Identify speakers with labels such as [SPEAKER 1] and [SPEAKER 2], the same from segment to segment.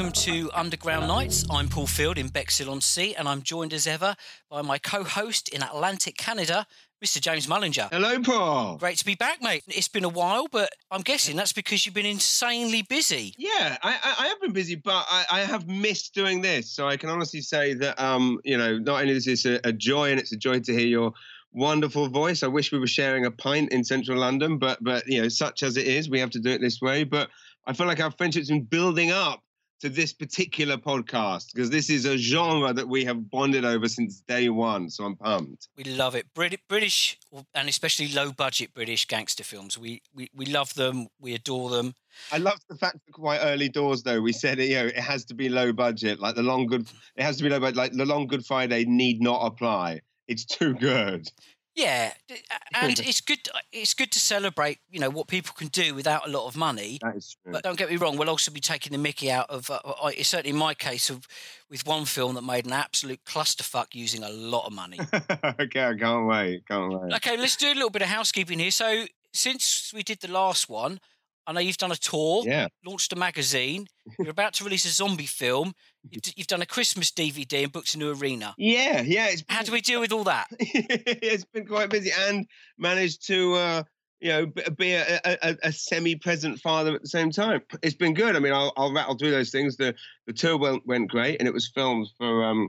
[SPEAKER 1] Welcome to Underground Nights. I'm Paul Field in Bexhill on Sea, and I'm joined as ever by my co-host in Atlantic Canada, Mr. James Mullinger.
[SPEAKER 2] Hello, Paul.
[SPEAKER 1] Great to be back, mate. It's been a while, but I'm guessing that's because you've been insanely busy.
[SPEAKER 2] Yeah, I, I, I have been busy, but I, I have missed doing this. So I can honestly say that, um, you know, not only is this a, a joy, and it's a joy to hear your wonderful voice. I wish we were sharing a pint in central London, but but you know, such as it is, we have to do it this way. But I feel like our friendship's been building up to this particular podcast because this is a genre that we have bonded over since day one. So I'm pumped.
[SPEAKER 1] We love it. Brit- British and especially low budget British gangster films. We, we we love them. We adore them.
[SPEAKER 2] I love the fact that quite early doors though we said you know it has to be low budget like the long good it has to be low budget like the long good Friday need not apply. It's too good.
[SPEAKER 1] Yeah, and it's good. It's good to celebrate, you know, what people can do without a lot of money.
[SPEAKER 2] That is true.
[SPEAKER 1] But don't get me wrong, we'll also be taking the Mickey out of. Uh, I- it's certainly my case of with one film that made an absolute clusterfuck using a lot of money.
[SPEAKER 2] okay, I can't wait. Can't wait.
[SPEAKER 1] okay, let's do a little bit of housekeeping here. So since we did the last one, I know you've done a tour,
[SPEAKER 2] Yeah.
[SPEAKER 1] launched a magazine. You're about to release a zombie film. You've, done a Christmas DVD and booked a new arena.
[SPEAKER 2] Yeah, yeah. It's
[SPEAKER 1] How do we deal with all that?
[SPEAKER 2] it's been quite busy and managed to uh you know be a, a, a- a semi-present father at the same time it's been good i mean i'll, I'll rattle through those things the the tour went, went great and it was filmed for um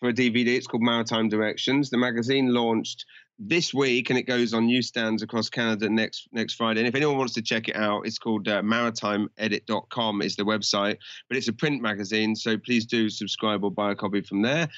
[SPEAKER 2] for a dvd it's called maritime directions the magazine launched this week and it goes on newsstands across canada next next friday and if anyone wants to check it out it's called uh, maritimeedit.com is the website but it's a print magazine so please do subscribe or buy a copy from there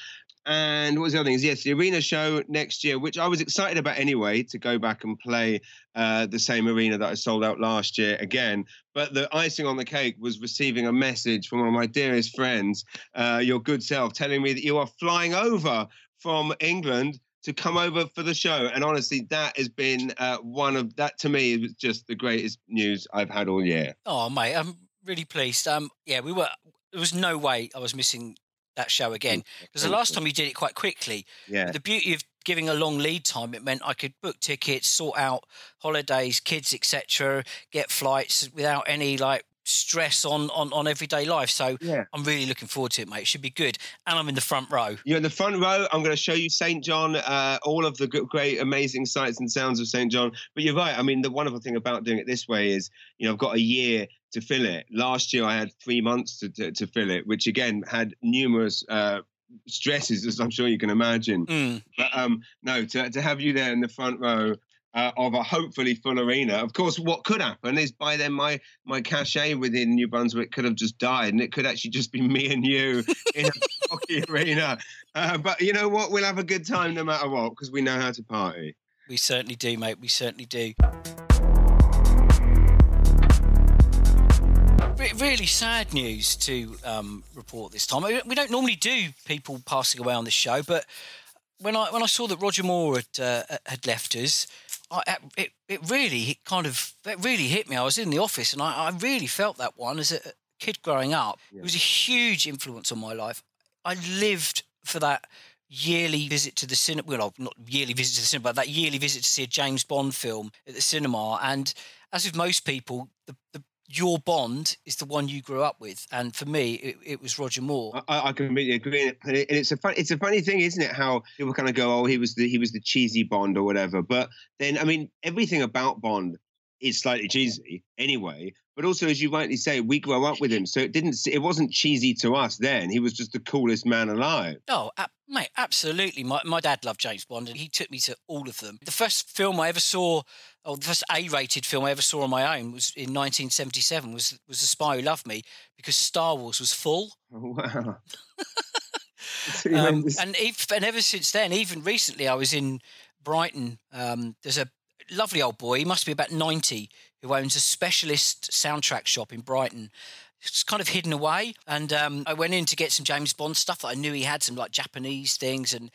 [SPEAKER 2] and what was the other thing? Is yes, the arena show next year, which I was excited about anyway, to go back and play uh, the same arena that I sold out last year again. But the icing on the cake was receiving a message from one of my dearest friends, uh, your good self, telling me that you are flying over from England to come over for the show. And honestly, that has been uh, one of that to me was just the greatest news I've had all year.
[SPEAKER 1] Oh, mate, I'm really pleased. Um, yeah, we were. There was no way I was missing that show again because the last time you did it quite quickly.
[SPEAKER 2] Yeah.
[SPEAKER 1] The beauty of giving a long lead time, it meant I could book tickets, sort out holidays, kids, etc., get flights without any like stress on on on everyday life. So
[SPEAKER 2] Yeah.
[SPEAKER 1] I'm really looking forward to it, mate. It should be good, and I'm in the front row.
[SPEAKER 2] You're in the front row. I'm going to show you St. John, uh, all of the great, amazing sights and sounds of St. John. But you're right. I mean, the wonderful thing about doing it this way is, you know, I've got a year to fill it. Last year, I had three months to, to, to fill it, which again had numerous uh, stresses, as I'm sure you can imagine.
[SPEAKER 1] Mm.
[SPEAKER 2] But um, no, to, to have you there in the front row uh, of a hopefully full arena. Of course, what could happen is by then my my cachet within New Brunswick could have just died, and it could actually just be me and you in a hockey arena. Uh, but you know what? We'll have a good time no matter what because we know how to party.
[SPEAKER 1] We certainly do, mate. We certainly do. Re- really sad news to um, report this time. We don't normally do people passing away on the show, but when I when I saw that Roger Moore had uh, had left us, I, it it really kind of it really hit me. I was in the office and I, I really felt that one as a kid growing up. It was a huge influence on my life. I lived for that yearly visit to the cinema. Well, not yearly visit to the cinema, but that yearly visit to see a James Bond film at the cinema. And as with most people, the, the your Bond is the one you grew up with, and for me, it, it was Roger Moore.
[SPEAKER 2] I, I completely agree, and, it, and it's a fun, it's a funny thing, isn't it? How people kind of go, "Oh, he was the he was the cheesy Bond" or whatever. But then, I mean, everything about Bond is slightly cheesy anyway. But also, as you rightly say, we grow up with him, so it didn't. It wasn't cheesy to us then. He was just the coolest man alive.
[SPEAKER 1] Oh, mate, absolutely. My my dad loved James Bond, and he took me to all of them. The first film I ever saw or the first A-rated film I ever saw on my own was in 1977. Was was The Spy Who Loved Me because Star Wars was full.
[SPEAKER 2] Oh, wow.
[SPEAKER 1] um, and if, and ever since then, even recently, I was in Brighton. Um, there's a lovely old boy. He must be about 90, who owns a specialist soundtrack shop in Brighton. It's kind of hidden away, and um, I went in to get some James Bond stuff that I knew he had some like Japanese things, and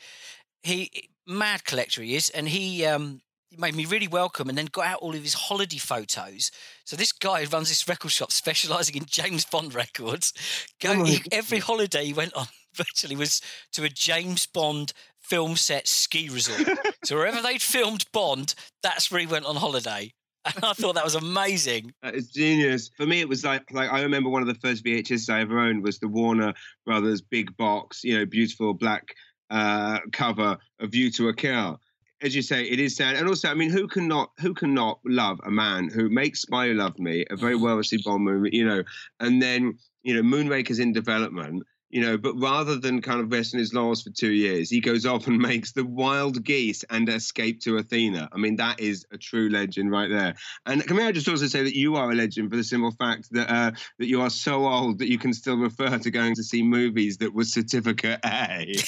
[SPEAKER 1] he mad collector he is, and he um, he made me really welcome and then got out all of his holiday photos. So this guy runs this record shop specializing in James Bond records. Go, oh every holiday he went on virtually was to a James Bond film set ski resort. so wherever they'd filmed Bond, that's where he went on holiday. And I thought that was amazing.
[SPEAKER 2] That is genius. For me, it was like like I remember one of the first VHS I ever owned was the Warner Brothers big box, you know, beautiful black uh, cover, of View to a Kill as you say, it is sad. And also, I mean, who can not who can not love a man who makes Spy Who Loved Me, a very mm-hmm. well received Bond movie, you know, and then you know, Moonraker's in development, you know, but rather than kind of resting his laurels for two years, he goes off and makes the Wild Geese and Escape to Athena. I mean, that is a true legend right there. And can I just also say that you are a legend for the simple fact that uh, that you are so old that you can still refer to going to see movies that was certificate A.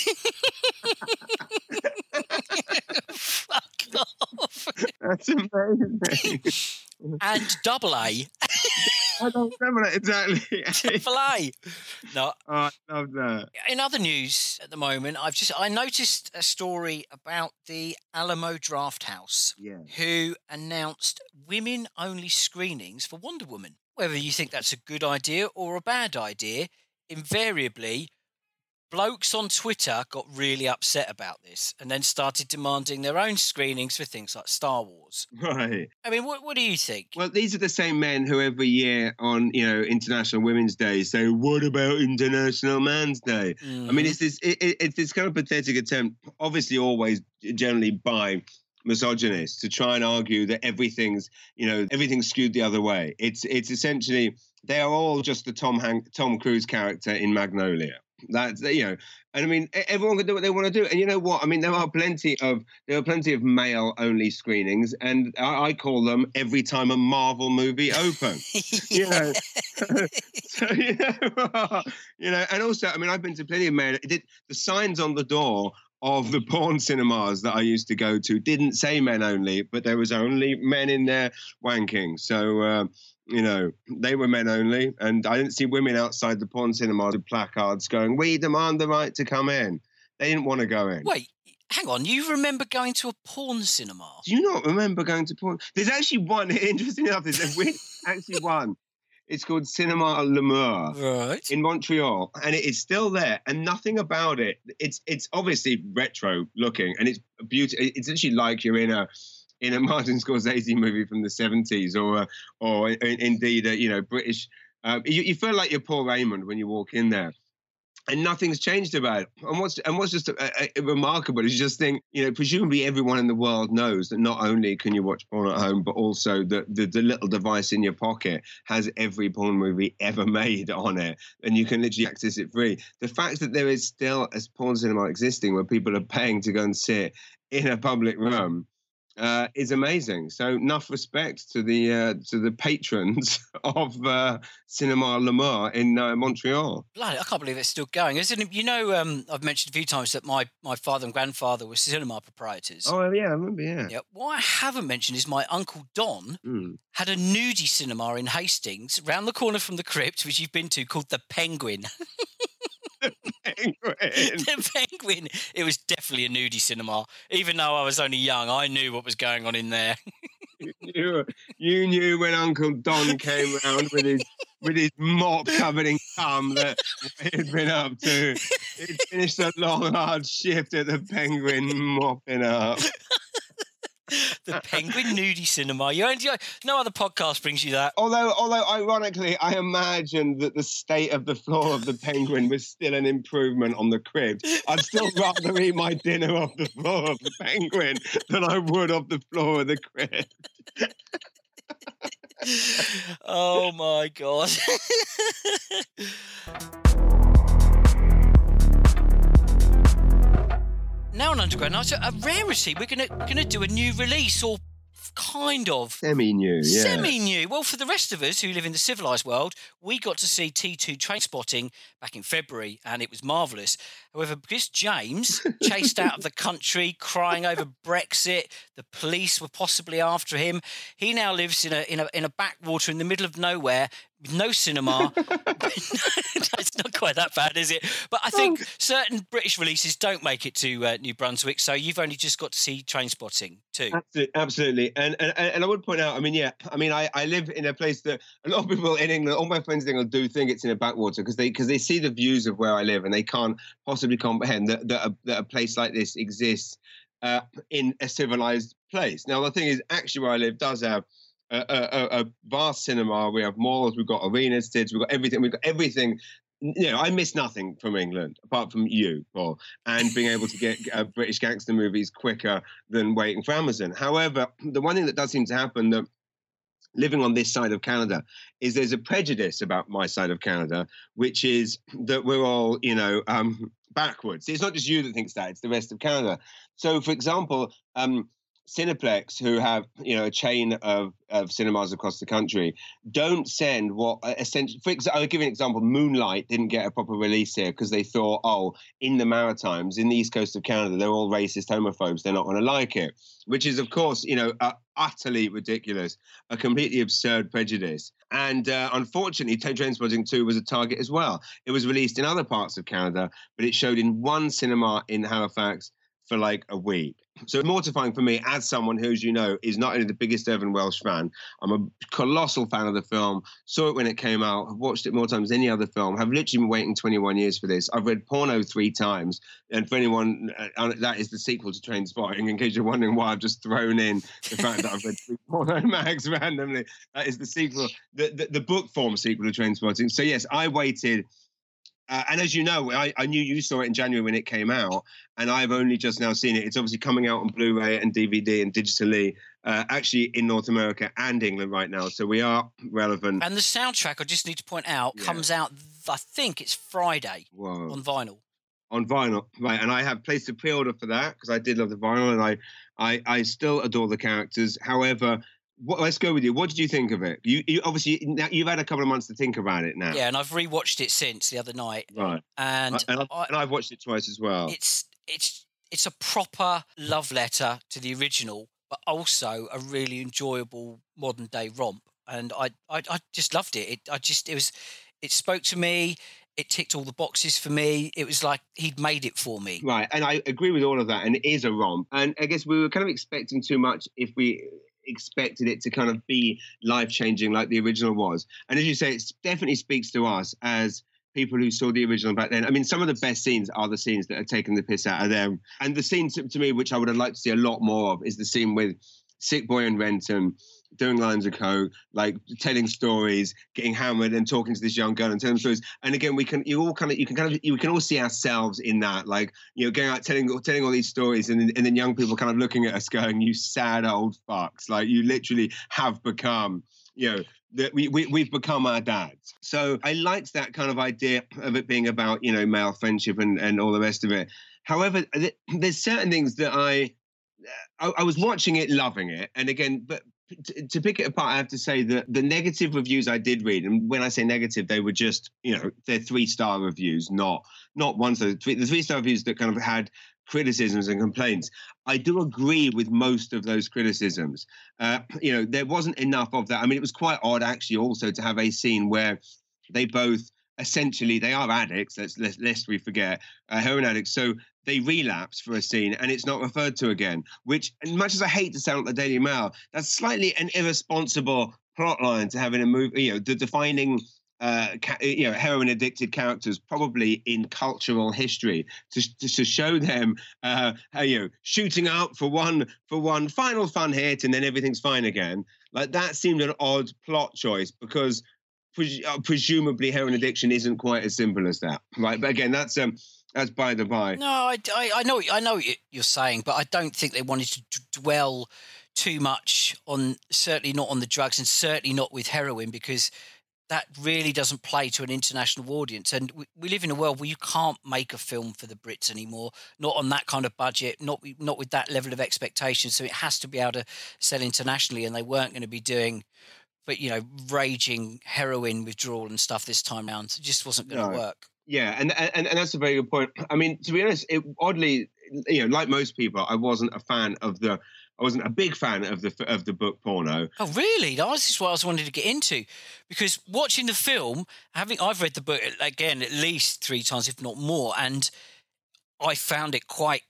[SPEAKER 2] Fuck off. That's amazing.
[SPEAKER 1] and double A.
[SPEAKER 2] I don't remember that exactly.
[SPEAKER 1] A. No.
[SPEAKER 2] Oh, I love that.
[SPEAKER 1] In other news at the moment, I've just I noticed a story about the Alamo Drafthouse,
[SPEAKER 2] yeah.
[SPEAKER 1] who announced women-only screenings for Wonder Woman. Whether you think that's a good idea or a bad idea, invariably blokes on Twitter got really upset about this and then started demanding their own screenings for things like Star Wars.
[SPEAKER 2] Right.
[SPEAKER 1] I mean, what, what do you think?
[SPEAKER 2] Well, these are the same men who every year on, you know, International Women's Day say, what about International Man's Day? Mm-hmm. I mean, mm-hmm. it's this, it, it's this kind of pathetic attempt, obviously always generally by misogynists to try and argue that everything's, you know, everything's skewed the other way. It's, it's essentially, they are all just the Tom Hank, Tom Cruise character in Magnolia. That's you know, and I mean, everyone can do what they want to do. And you know what? I mean, there are plenty of there are plenty of male only screenings, and I, I call them every time a Marvel movie opens. you know, so, you know, you know, and also, I mean, I've been to plenty of male. Did, the signs on the door of the porn cinemas that I used to go to didn't say men only, but there was only men in there wanking. So. Uh, you know, they were men only, and I didn't see women outside the porn cinemas with placards going, "We demand the right to come in." They didn't want to go in.
[SPEAKER 1] Wait, hang on. You remember going to a porn cinema?
[SPEAKER 2] Do you not remember going to porn? There's actually one. Interesting enough, there's actually one. It's called Cinema L'Amour
[SPEAKER 1] right.
[SPEAKER 2] in Montreal, and it is still there. And nothing about it. It's it's obviously retro looking, and it's beautiful. It's actually like you're in a in a Martin Scorsese movie from the 70s or, uh, or indeed, a, you know, British. Uh, you, you, feel like you're Paul Raymond when you walk in there. And nothing's changed about it. And what's and what's just remarkable is just think, you know, presumably everyone in the world knows that not only can you watch porn at home, but also that the, the little device in your pocket has every porn movie ever made on it, and you can literally access it free. The fact that there is still a porn cinema existing where people are paying to go and sit in a public room uh, is amazing. So enough respect to the uh, to the patrons of uh, Cinema L'Amour in uh, Montreal.
[SPEAKER 1] Bloody, I can't believe it's still going. Isn't it? You know, um, I've mentioned a few times that my, my father and grandfather were cinema proprietors.
[SPEAKER 2] Oh yeah, I remember. Yeah.
[SPEAKER 1] Yeah. What I haven't mentioned is my uncle Don mm. had a nudie cinema in Hastings, round the corner from the crypt, which you've been to, called the Penguin.
[SPEAKER 2] the penguin.
[SPEAKER 1] the penguin. It was definitely a nudie cinema. Even though I was only young, I knew what was going on in there.
[SPEAKER 2] you, you knew when Uncle Don came round with his with his mop covered in cum that he'd been up to. He'd finished a long, hard shift at the Penguin mopping up.
[SPEAKER 1] the Penguin Nudie Cinema. You only, no other podcast brings you that.
[SPEAKER 2] Although, although ironically, I imagine that the state of the floor of the Penguin was still an improvement on the crypt. I'd still rather eat my dinner off the floor of the Penguin than I would off the floor of the crypt.
[SPEAKER 1] oh my god. Now on Underground Night, a rarity. We're gonna gonna do a new release or kind of
[SPEAKER 2] semi new, yeah.
[SPEAKER 1] Semi new. Well, for the rest of us who live in the civilized world, we got to see T2 Trainspotting back in February and it was marvelous. However, because James chased out of the country crying over Brexit, the police were possibly after him. He now lives in a in a in a backwater in the middle of nowhere with no cinema. it's not quite that bad, is it? But I think certain British releases don't make it to uh, New Brunswick, so you've only just got to see Train Spotting too.
[SPEAKER 2] Absolutely, absolutely. And, and and I would point out, I mean, yeah, I mean, I, I live in a place that a lot of people in England, all my friends in England do think it's in a backwater because they because they see the views of where I live and they can't possibly comprehend that that a, that a place like this exists uh, in a civilized place. Now the thing is, actually, where I live does have a, a, a, vast cinema. We have malls, we've got arenas, we've got everything. We've got everything. You know, I miss nothing from England apart from you, Paul, and being able to get uh, British gangster movies quicker than waiting for Amazon. However, the one thing that does seem to happen that living on this side of Canada is there's a prejudice about my side of Canada, which is that we're all, you know, um, backwards. It's not just you that thinks that; it's the rest of Canada. So, for example, um, Cineplex, who have you know a chain of, of cinemas across the country, don't send what uh, essentially. For I'll give you an example. Moonlight didn't get a proper release here because they thought, oh, in the Maritimes, in the east coast of Canada, they're all racist homophobes. They're not going to like it, which is, of course, you know, uh, utterly ridiculous, a completely absurd prejudice. And uh, unfortunately, Trainspotting 2 was a target as well. It was released in other parts of Canada, but it showed in one cinema in Halifax for like a week. So mortifying for me as someone who, as you know, is not only the biggest Irvine Welsh fan. I'm a colossal fan of the film. Saw it when it came out. Have watched it more times than any other film. Have literally been waiting 21 years for this. I've read Porno three times. And for anyone, uh, that is the sequel to Trainspotting. In case you're wondering why I've just thrown in the fact that I've read Porno mags randomly, that is the sequel, the, the, the book form sequel to Trainspotting. So yes, I waited uh, and as you know, I, I, knew you saw it in January when it came out, and I've only just now seen it. It's obviously coming out on Blu-ray and DVD and digitally, uh, actually in North America and England right now. So we are relevant.
[SPEAKER 1] And the soundtrack, I just need to point out, yeah. comes out. I think it's Friday Whoa. on vinyl.
[SPEAKER 2] On vinyl, right? And I have placed a pre-order for that because I did love the vinyl, and I, I, I still adore the characters. However, what, let's go with you. What did you think of it? You, you obviously now you've had a couple of months to think about it now.
[SPEAKER 1] Yeah, and I've rewatched it since the other night.
[SPEAKER 2] Right,
[SPEAKER 1] and
[SPEAKER 2] and I've, I, and I've watched it twice as well.
[SPEAKER 1] It's it's it's a proper love letter to the original, but also a really enjoyable modern day romp. And I, I, I just loved it. It I just it was it spoke to me. It ticked all the boxes for me. It was like he'd made it for me.
[SPEAKER 2] Right, and I agree with all of that. And it is a romp. And I guess we were kind of expecting too much if we expected it to kind of be life changing like the original was. And as you say, it definitely speaks to us as people who saw the original back then. I mean, some of the best scenes are the scenes that are taking the piss out of them. And the scene to, to me, which I would have liked to see a lot more of, is the scene with Sick Boy and Renton doing lines of code, like telling stories, getting hammered, and talking to this young girl and telling stories. And again, we can you all kind of you can kind of you can all see ourselves in that, like you know, going out telling telling all these stories, and and then young people kind of looking at us, going, "You sad old fucks!" Like you literally have become, you know. That we, we we've become our dads. So I liked that kind of idea of it being about you know male friendship and and all the rest of it. However, there's certain things that I I, I, was watching it, loving it, and again, but to, pick it apart, I have to say that the negative reviews I did read, and when I say negative, they were just you know they're three star reviews, not not ones that the three star reviews that kind of had criticisms and complaints. I do agree with most of those criticisms. Uh, you know, there wasn't enough of that. I mean, it was quite odd actually also to have a scene where they both essentially they are addicts. Let's lest, lest we forget uh, heroin addicts. So they relapse for a scene and it's not referred to again. Which, much as I hate to sound like the Daily Mail, that's slightly an irresponsible plot line to have in a movie. You know, the defining uh, you know, heroin addicted characters probably in cultural history to, to, to show them, uh, how, you know, shooting out for one for one final fun hit and then everything's fine again. Like that seemed an odd plot choice because pres- uh, presumably heroin addiction isn't quite as simple as that, right? But again, that's um, that's by the by.
[SPEAKER 1] No, I, I, I know I know what you're saying, but I don't think they wanted to dwell too much on certainly not on the drugs and certainly not with heroin because that really doesn't play to an international audience. And we, we, live in a world where you can't make a film for the Brits anymore, not on that kind of budget, not not with that level of expectation. So it has to be able to sell internationally, and they weren't going to be doing, but you know, raging heroin withdrawal and stuff this time around. It just wasn't going to no. work.
[SPEAKER 2] Yeah, and, and and that's a very good point. I mean, to be honest, it oddly, you know, like most people, I wasn't a fan of the I wasn't a big fan of the of the book porno.
[SPEAKER 1] Oh, really? This is what I was wanting to get into, because watching the film, having I've read the book uh, again at least three times, if not more, and I found it quite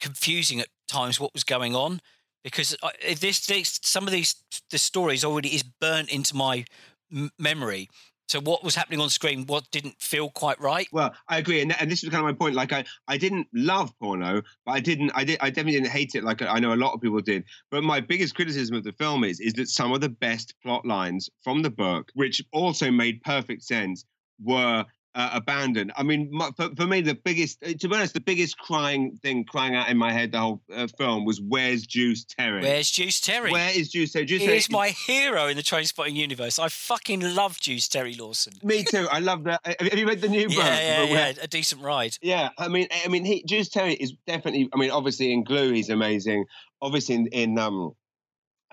[SPEAKER 1] confusing at times what was going on because I, this, this some of these the stories already is burnt into my m- memory so what was happening on screen? What didn't feel quite right?
[SPEAKER 2] Well, I agree, and, and this is kind of my point. Like, I, I didn't love porno, but I didn't, I did, I definitely didn't hate it. Like I know a lot of people did. But my biggest criticism of the film is, is that some of the best plot lines from the book, which also made perfect sense, were uh, abandoned. I mean, for, for, me, the biggest, uh, to be honest, the biggest crying thing crying out in my head the whole uh, film was "Where's Juice Terry?
[SPEAKER 1] Where's Juice Terry?
[SPEAKER 2] Where is Juice Terry? Juice
[SPEAKER 1] Terry is my hero in the Trainspotting universe. I fucking love Juice Terry Lawson.
[SPEAKER 2] Me too. I love that. Have you read the new book?
[SPEAKER 1] Yeah, yeah, yeah. A decent ride.
[SPEAKER 2] Yeah, I mean, I mean, he, Juice Terry is definitely. I mean, obviously in Glue, he's amazing. Obviously in, in um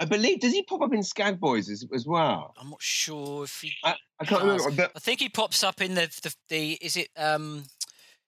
[SPEAKER 2] I believe does he pop up in Skagboys as, as well?
[SPEAKER 1] I'm not sure if he.
[SPEAKER 2] I, I can't remember. But...
[SPEAKER 1] I think he pops up in the, the the is it um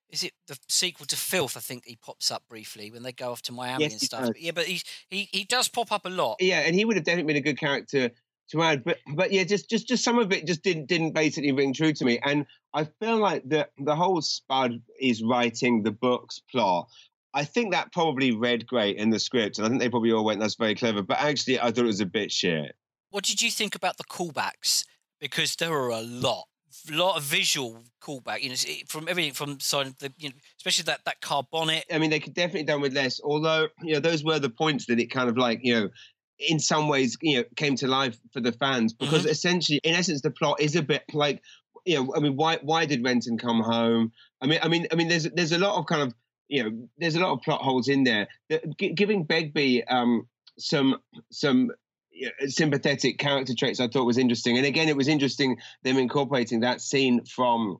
[SPEAKER 1] is it the sequel to Filth? I think he pops up briefly when they go off to Miami yes, and stuff. yeah, but he he he does pop up a lot.
[SPEAKER 2] Yeah, and he would have definitely been a good character to add. But but yeah, just just just some of it just didn't didn't basically ring true to me. And I feel like the the whole Spud is writing the book's plot I think that probably read great in the script, and I think they probably all went, "That's very clever." But actually, I thought it was a bit shit.
[SPEAKER 1] What did you think about the callbacks? Because there were a lot, a lot of visual callback. You know, from everything from the, you know, especially that that car bonnet.
[SPEAKER 2] I mean, they could definitely done with less. Although, you know, those were the points that it kind of like, you know, in some ways, you know, came to life for the fans because mm-hmm. essentially, in essence, the plot is a bit like, you know, I mean, why why did Renton come home? I mean, I mean, I mean, there's there's a lot of kind of you know, there's a lot of plot holes in there. G- giving Begbie um, some some sympathetic character traits I thought was interesting, and again, it was interesting them incorporating that scene from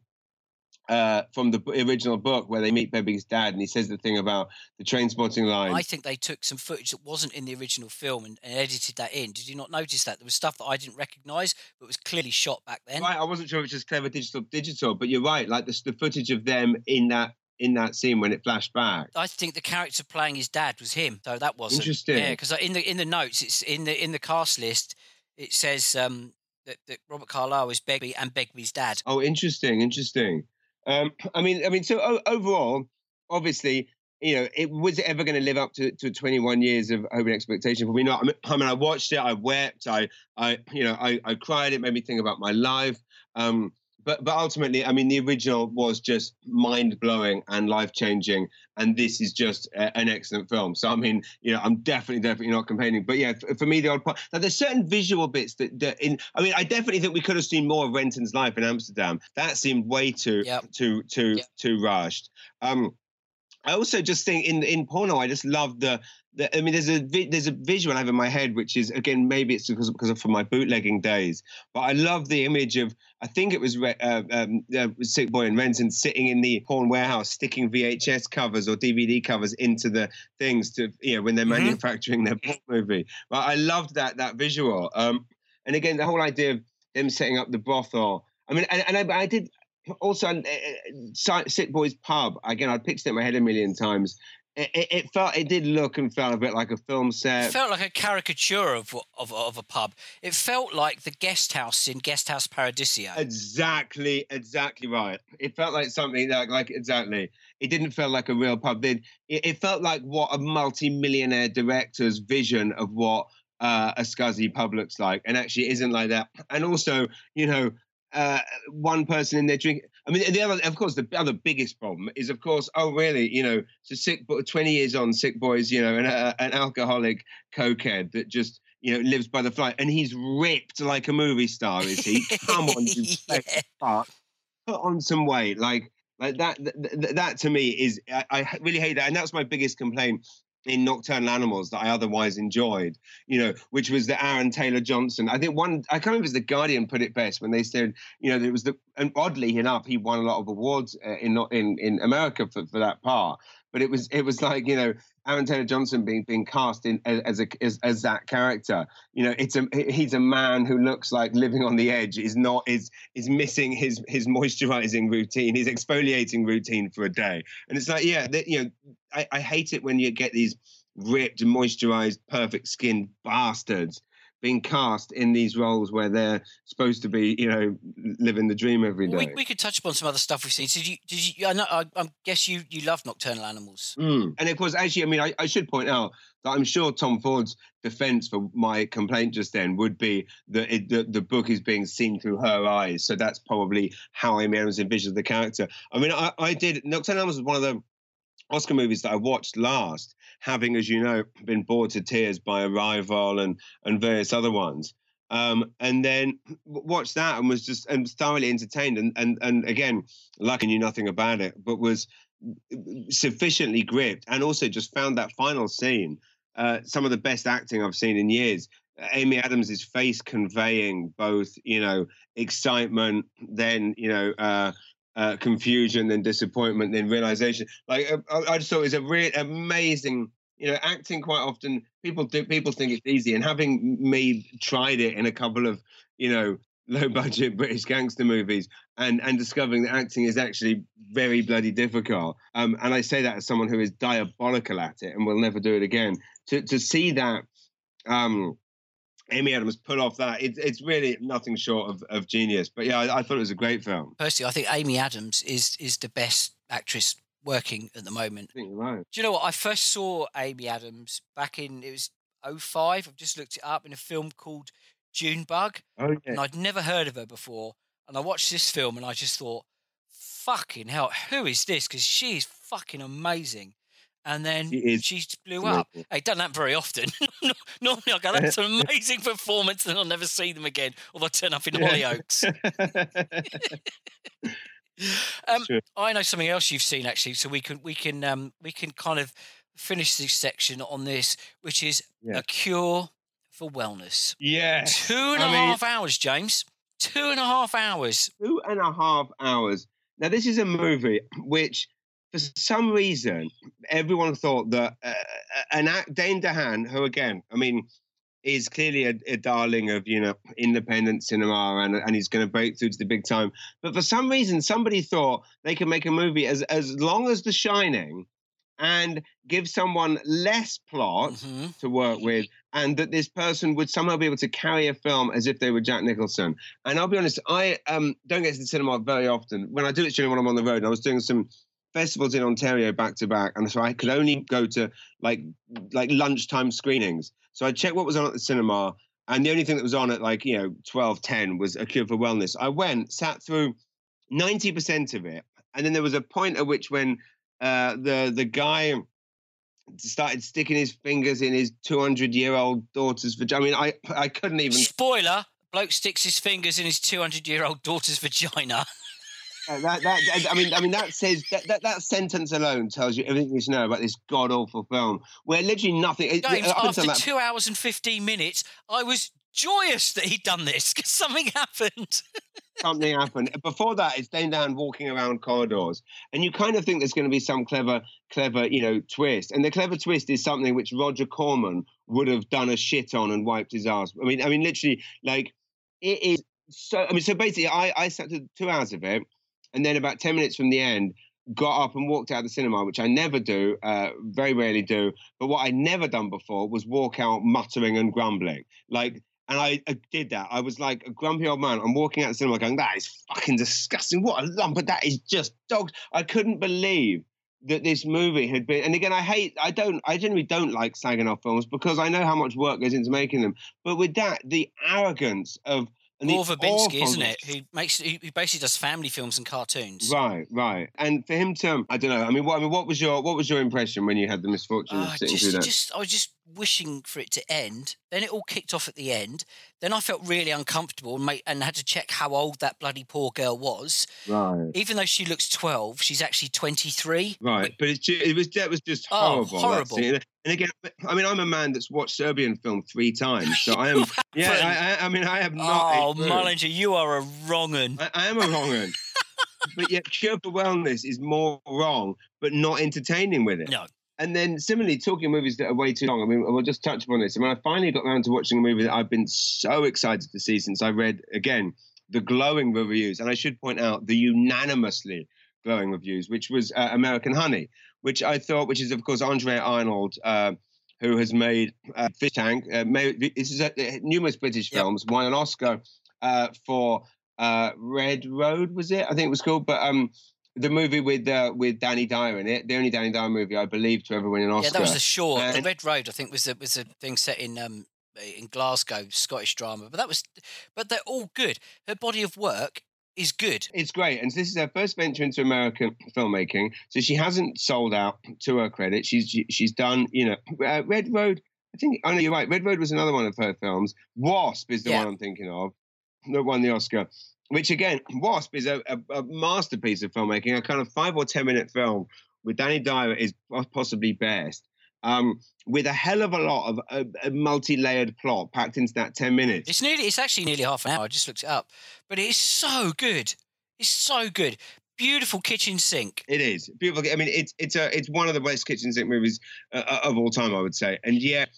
[SPEAKER 2] uh, from the original book where they meet Begbie's dad, and he says the thing about the Trainspotting line.
[SPEAKER 1] I think they took some footage that wasn't in the original film and, and edited that in. Did you not notice that there was stuff that I didn't recognise, but was clearly shot back then?
[SPEAKER 2] Right, I wasn't sure if it was just clever digital, digital, but you're right. Like the, the footage of them in that in that scene when it flashed back.
[SPEAKER 1] I think the character playing his dad was him, so that wasn't
[SPEAKER 2] interesting.
[SPEAKER 1] Yeah, because in the in the notes, it's in the in the cast list, it says um, that, that Robert Carlyle is Begbie and Begbie's dad.
[SPEAKER 2] Oh, interesting, interesting. Um, I mean, I mean, so o- overall, obviously, you know, it was it ever going to live up to, to 21 years of hope and expectation? For me not. I mean, I mean, I watched it, I wept, I, I, you know, I, I cried. It made me think about my life. Um, but but ultimately, I mean, the original was just mind blowing and life changing, and this is just a, an excellent film. So I mean, you know, I'm definitely definitely not complaining. But yeah, for, for me, the odd part now there's certain visual bits that, that in. I mean, I definitely think we could have seen more of Renton's life in Amsterdam. That seemed way too yep. too too yep. too rushed. Um, I also just think in in porno, I just love the I mean, there's a there's a visual I have in my head, which is again maybe it's because because of from my bootlegging days, but I love the image of I think it was uh, um, uh, Sick Boy and Renton sitting in the porn warehouse, sticking VHS covers or DVD covers into the things to you know when they're mm-hmm. manufacturing their porn movie. But I loved that that visual, um, and again the whole idea of them setting up the brothel. I mean, and, and I, I did also uh, Sick Boy's pub again. I pitched it in my head a million times, it, it, felt it did look and felt a bit like a film set.
[SPEAKER 1] It felt like a caricature of, of of a pub. It felt like the guest house in Guest House Paradiso.
[SPEAKER 2] Exactly, exactly right. It felt like something like like exactly. It didn't feel like a real pub. It, it felt like what a multi-millionaire director's vision of what uh, a scuzzy pub looks like, and actually isn't like that. And also, you know, uh, one person in there drink. I mean, the other, of course, the other biggest problem is, of course, oh, really? You know, so sick, but 20 years on, sick boys, you know, an, uh, an alcoholic cokehead that just, you know, lives by the fly, and he's ripped like a movie star, is he? Come on, you yeah. put on some weight, like. Like that, that, that to me is, I, I really hate that, and that's my biggest complaint in Nocturnal Animals that I otherwise enjoyed, you know, which was the Aaron Taylor Johnson. I think one, I can't remember if the Guardian put it best when they said, you know, it was the, and oddly enough, he won a lot of awards uh, in in in America for, for that part. But it was it was like you know Aaron Taylor Johnson being being cast in as a as, as that character. You know, it's a he's a man who looks like living on the edge. Is not is is missing his his moisturizing routine, his exfoliating routine for a day. And it's like, yeah, you know, I, I hate it when you get these ripped, moisturized, perfect skinned bastards being cast in these roles where they're supposed to be, you know, living the dream every day.
[SPEAKER 1] We, we could touch upon some other stuff we've seen. Did you? Did you? I, know, I, I guess you you love Nocturnal Animals.
[SPEAKER 2] Mm. And of course, actually, I mean, I, I should point out that I'm sure Tom Ford's defense for my complaint just then would be that it, the, the book is being seen through her eyes. So that's probably how Amy Adams envisions the character. I mean, I, I did Nocturnal Animals was one of the Oscar movies that I watched last, having, as you know, been bored to tears by Arrival and and various other ones. Um, and then watched that and was just and thoroughly entertained and and and again, like I knew nothing about it, but was sufficiently gripped and also just found that final scene uh, some of the best acting I've seen in years. Amy Adams's face conveying both, you know, excitement, then you know, uh, uh, confusion, then disappointment, then realization. Like I, I just thought it was a really amazing. You know, acting quite often people do people think it's easy, and having me tried it in a couple of you know low budget British gangster movies and and discovering that acting is actually very bloody difficult. Um, and I say that as someone who is diabolical at it and will never do it again. To to see that um, Amy Adams pull off that. It, it's really nothing short of, of genius. But yeah, I, I, thought it was a great film.
[SPEAKER 1] Personally, I think Amy Adams is is the best actress working at the moment.
[SPEAKER 2] I think you're right.
[SPEAKER 1] Do you know what? I first saw Amy Adams back in it was 05. I've just looked it up in a film called Junebug.
[SPEAKER 2] Oh, yeah.
[SPEAKER 1] And I'd never heard of her before. And I watched this film and I just thought, fucking hell, who is this? Because she's fucking amazing and then she, she blew up. It doesn't happen very often. Normally, I go, "That's an amazing performance," and I'll never see them again, or they'll turn up in Hollyoaks. um, I know something else you've seen actually, so we can we can um, we can kind of finish this section on this, which is yeah. a cure for wellness.
[SPEAKER 2] Yeah,
[SPEAKER 1] two and I a mean, half hours, James. Two and a half hours.
[SPEAKER 2] Two and a half hours. Now, this is a movie which for some reason, everyone thought that uh, uh an act, Dane DeHaan, who again, I mean, is clearly a, a, darling of you know independent cinema, and and he's going to break through to the big time. But for some reason, somebody thought they could make a movie as as long as The Shining, and give someone less plot mm-hmm. to work with, and that this person would somehow be able to carry a film as if they were Jack Nicholson. And I'll be honest, I um, don't get to the cinema very often. When I do it's generally when I'm on the road, I was doing some festivals in Ontario back to back, and so I could only go to like like lunchtime screenings. So I checked what was on at the cinema, and the only thing that was on at like you know twelve ten was A Cure for Wellness. I went, sat through ninety percent of it, and then there was a point at which when uh, the the guy started sticking his fingers in his two hundred year old daughter's vagina. I mean, I I couldn't even.
[SPEAKER 1] Spoiler: bloke sticks his fingers in his two hundred year old daughter's vagina.
[SPEAKER 2] that, that, I mean, I mean, that says that, that, that sentence alone tells you everything you need to know about this god awful film, where literally nothing.
[SPEAKER 1] James, after two hours and fifteen minutes, I was joyous that he'd done this because something happened.
[SPEAKER 2] something happened. Before that, it's Dane DeHaan walking around corridors, and you kind of think there's going to be some clever, clever, you know, twist. And the clever twist is something which Roger Corman would have done a shit on and wiped his ass. I mean, I mean, literally, like it is so. I mean, so basically, I I sat to two hours of it and then about 10 minutes from the end, got up and walked out of the cinema, which I never do, uh, very rarely do. But what I'd never done before was walk out muttering and grumbling. Like, and I, I, did that. I was like a grumpy old man. I'm walking out of the cinema going, that is fucking disgusting. What a lump, but that is just dogs. I couldn't believe that this movie had been and again I hate I don't I generally don't like Saginaw films because I know how much work goes into making them. But with that, the arrogance of And
[SPEAKER 1] Gore Verbinski, isn't it? Who makes who basically does family films and cartoons.
[SPEAKER 2] Right, right. And for him to, I don't know. I mean, what, I mean, what was your what was your impression when you had the misfortune of
[SPEAKER 1] Uh,
[SPEAKER 2] sitting through
[SPEAKER 1] just,
[SPEAKER 2] that?
[SPEAKER 1] just, I was just wishing for it to end. Then it all kicked off at the end. Then I felt really uncomfortable and, made, and had to check how old that bloody poor girl was.
[SPEAKER 2] Right,
[SPEAKER 1] Even though she looks 12, she's actually 23.
[SPEAKER 2] right. But it's, ju- it was that was just
[SPEAKER 1] Oh,
[SPEAKER 2] horrible. that
[SPEAKER 1] horrible.
[SPEAKER 2] And again, I mean, I'm a man that's watched Serbian film three times, so I am. yeah. I, I, mean, I have not.
[SPEAKER 1] Oh. Mullinger, you are a wrong un.
[SPEAKER 2] I, I am a wrong one. but yet, Cure for Wellness is more wrong, but not entertaining with it.
[SPEAKER 1] No.
[SPEAKER 2] And then similarly, talking movies that are way too long. I mean, we'll just touch upon this. I mean, I finally got around to watching a movie that I've been so excited to see since I read again the glowing reviews, and I should point out the unanimously glowing reviews, which was uh, American Honey, which I thought, which is of course Andrea Arnold. Uh, who has made uh, Fish Tank? Uh, made, this is uh, numerous British
[SPEAKER 1] Yep.
[SPEAKER 2] films. Won an Oscar uh, for uh, Red Road, was it? I think it was called. But um, the movie with uh, with Danny Dyer in it, the only Danny Dyer movie I believe to ever win an Oscar.
[SPEAKER 1] Yeah, that was the short. the Red Road, I think, was a, was a thing set in um in Glasgow, Scottish drama. But that was, but they're all good. Her body of work is good.
[SPEAKER 2] It's great, and this is her first venture into American filmmaking. So she hasn't sold out to her credit. She's she's done, you know, uh, Red Road. I think. Oh no, you're right. Red Road was another one of her films. Wasp is the
[SPEAKER 1] Yeah.
[SPEAKER 2] one I'm thinking of that won the Oscar. Which again, Wasp is a, a, a masterpiece of filmmaking. A kind of five or ten minute film with Danny Dyer is possibly best. Um, with a hell of a lot of a, a multi-layered plot packed into that ten minutes.
[SPEAKER 1] It's nearly. It's actually nearly half an hour. I just looked it up, but it is so good. It's so good. Beautiful kitchen sink.
[SPEAKER 2] It is beautiful. I mean, it's it's a it's one of the best kitchen sink movies uh, of all time, I would say. And yet,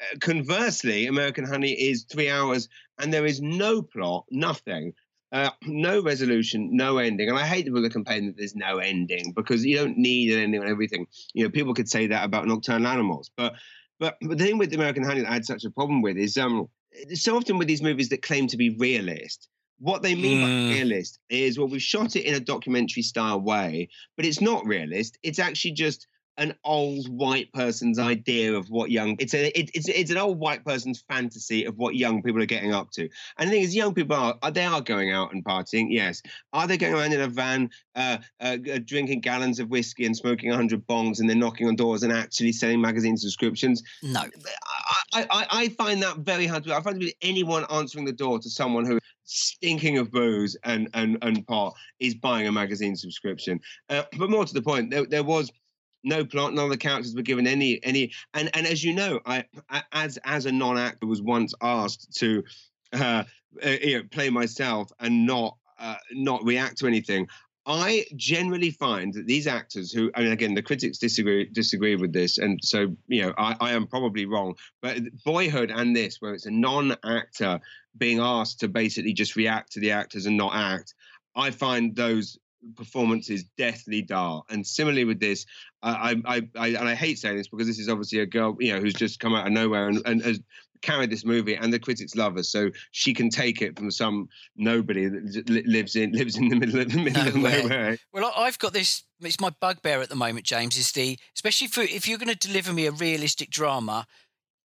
[SPEAKER 2] uh, conversely, American Honey is three hours, and there is no plot, nothing, uh, no resolution, no ending. And I hate the people that complain that there's no ending because you don't need an ending on everything. You know, people could say that about Nocturnal Animals, but but, but the thing with the American Honey that I had such a problem with is um so often with these movies that claim to be realist. What they mean
[SPEAKER 1] Mm.
[SPEAKER 2] by realist is, well, we've shot it in a documentary style way, but it's not realist. It's actually just an old white person's idea of what young it's a it, it's it's an old white person's fantasy of what young people are getting up to. And the thing is, young people are are- they are going out and partying. Yes, are they going around in a van, uh, uh, drinking gallons of whiskey and smoking hundred bongs, and then knocking on doors and actually selling magazine subscriptions?
[SPEAKER 1] No.
[SPEAKER 2] I, I, I find that very hard to. I find anyone answering the door to someone who stinking of booze and and and pot is buying a magazine subscription. Uh, but more to the point, there, there was no plot. None of the characters were given any any. And and as you know, I as as a non-actor was once asked to uh, uh, you know, play myself and not uh, not react to anything. I generally find that these actors who, I mean, again, the critics disagree disagree with this, and so you know, I, I am probably wrong. But Boyhood and this, where it's a non-actor being asked to basically just react to the actors and not act, I find those performances deathly dull. And similarly with this, I, I, I, and I hate saying this because this is obviously a girl, you know, who's just come out of nowhere and, and has carried this movie, and the critics love her, so she can take it from some nobody that lives in lives in the middle of the middle of
[SPEAKER 1] Nowhere. Well, I've got this. It's my bugbear at the moment, James. Is the especially for if you're going to deliver me a realistic drama,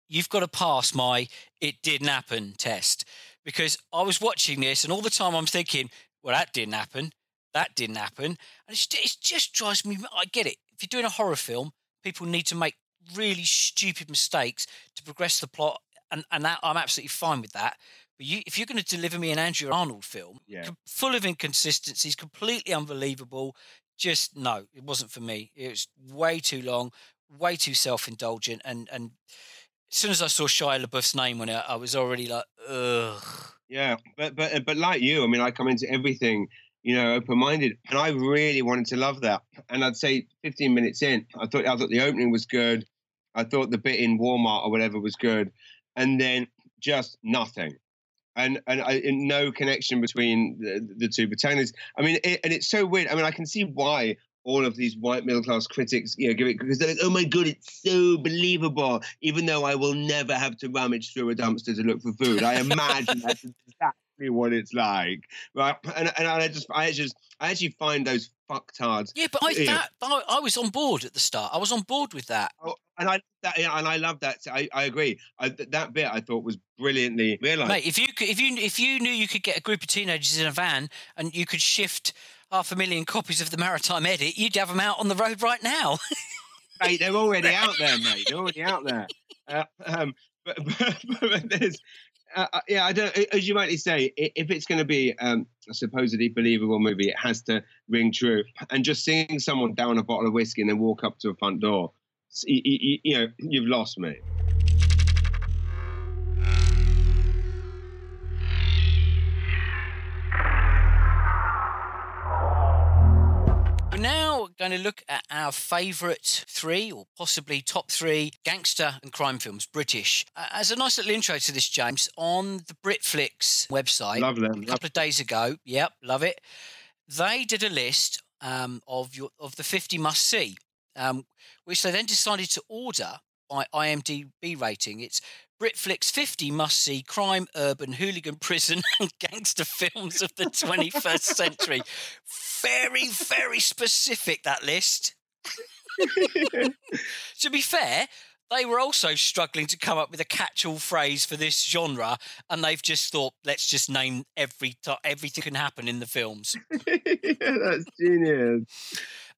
[SPEAKER 1] you've got to pass my "it didn't happen" test. Because I was watching this, and all the time I'm thinking, "Well, that didn't happen. That didn't happen," and it's, it just drives me. I get it. If you're doing a horror film, people need to make really stupid mistakes to progress the plot, and and that I'm absolutely fine with that. But you, if you're going to deliver me an Andrea Arnold film,
[SPEAKER 2] Yeah.
[SPEAKER 1] full of inconsistencies, completely unbelievable, just no, it wasn't for me. It was way too long, way too self-indulgent, and and as soon as I saw Shia LaBeouf's name on it, I was already like, ugh.
[SPEAKER 2] Yeah, but but but like you, I mean, I come into everything, you know, open-minded, and I really wanted to love that. And I'd say 15 minutes in, I thought I thought the opening was good. I thought the bit in Walmart or whatever was good, and then just nothing, and and, I, and no connection between the, the two protagonists. I mean, it, and it's so weird. I mean, I can see why all of these white middle class critics, you know, give it because they're like, "Oh my god, it's so believable." Even though I will never have to rummage through a dumpster to look for food, I imagine that's exactly what it's like, right? And and I just, I just, I actually find those fucktards.
[SPEAKER 1] Yeah, but I that I, I was on board at the start. I was on board with that.
[SPEAKER 2] Oh, and I that, yeah, and I love that. I, I agree. I, that bit I thought was brilliantly realised.
[SPEAKER 1] Mate, if you could, if you if you knew you could get a group of teenagers in a van and you could shift half a million copies of the Maritime Edit, you'd have them out on the road right now.
[SPEAKER 2] mate, they're already out there, mate. They're already out there. Uh, um, but, but, but there's, uh, uh, yeah, I don't. As you rightly say, if it's going to be um, a supposedly believable movie, it has to ring true. And just seeing someone down a bottle of whiskey and then walk up to a front door, you, you, you know, you've lost me.
[SPEAKER 1] Going to look at our favourite three, or possibly top three, gangster and crime films, British. Uh, as a nice little intro to this, James, on the Britflix website
[SPEAKER 2] Love them.
[SPEAKER 1] a couple of days ago, yep, love it. They did a list um, of your of the 50 must see, um, which they then decided to order by IMDb rating. It's Britflix 50 must see crime, urban, hooligan, prison, and gangster films of the 21st century. Very, very specific, that list. to be fair, they were also struggling to come up with a catch-all phrase for this genre, and they've just thought, let's just name every t- everything can happen in the films.
[SPEAKER 2] yeah, that's genius.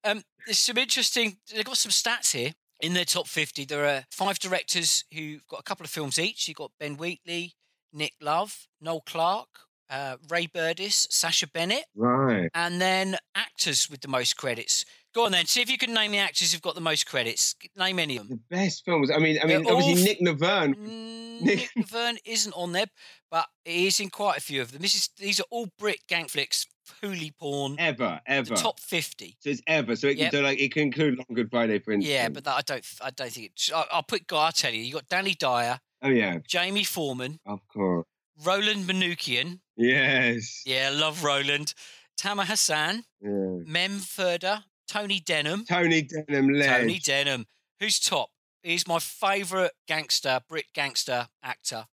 [SPEAKER 1] Um, there's some interesting. They've got some stats here in their top 50. There are five directors who've got a couple of films each. You've got Ben Wheatley, Nick Love, Noel Clarke, uh, Ray Burdis, Sacha Bennett,
[SPEAKER 2] Right.
[SPEAKER 1] and then actors with the most credits. Go on then, see if you can name the actors who've got the most credits. Name any of them.
[SPEAKER 2] The best films. I mean, I
[SPEAKER 1] They're
[SPEAKER 2] mean, obviously
[SPEAKER 1] all-
[SPEAKER 2] Nick
[SPEAKER 1] Nevern. Nick Verne isn't on there, but he is in quite a few of them. This is these are all Brit gang flicks, hooly porn,
[SPEAKER 2] Ever, ever.
[SPEAKER 1] the top fifty.
[SPEAKER 2] So it's ever. So it
[SPEAKER 1] Yep.
[SPEAKER 2] can so like it can include Long Good Friday, for instance.
[SPEAKER 1] Yeah, but that, I don't, I don't think it. I- I'll put. I'll tell you. You got Danny Dyer,
[SPEAKER 2] oh yeah,
[SPEAKER 1] Jamie Foreman,
[SPEAKER 2] of course.
[SPEAKER 1] Roland Manookian.
[SPEAKER 2] Yes.
[SPEAKER 1] Yeah, love Roland. Tamer Hassan,
[SPEAKER 2] Yeah.
[SPEAKER 1] Mem Ferda, Tony Denham.
[SPEAKER 2] Tony Denham led.
[SPEAKER 1] Tony Denham. Who's top? He's my favourite gangster, Brit gangster actor.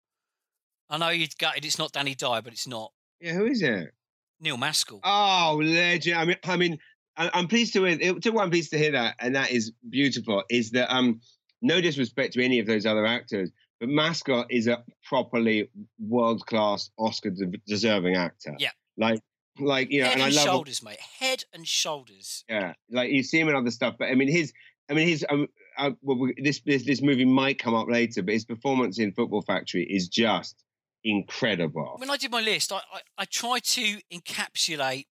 [SPEAKER 1] I know you'd gutted it's not Danny Dyer, but it's not.
[SPEAKER 2] yeah, who is it?
[SPEAKER 1] Neil Maskell.
[SPEAKER 2] Oh, legend. I mean, I mean, I'm pleased to hear. To what I'm pleased to hear that, and that is beautiful. Is that um, no disrespect to any of those other actors, but Maskell is a properly world class Oscar de- deserving actor.
[SPEAKER 1] Yeah.
[SPEAKER 2] Like, like you know,
[SPEAKER 1] Head
[SPEAKER 2] and I love.
[SPEAKER 1] shoulders, mate. Head and shoulders.
[SPEAKER 2] Yeah, like you see him in other stuff, but I mean, his. I mean, his. Um, uh, well, we- this this this movie might come up later, but his performance in Football Factory is just incredible.
[SPEAKER 1] When I did my list, I, I, I tried to encapsulate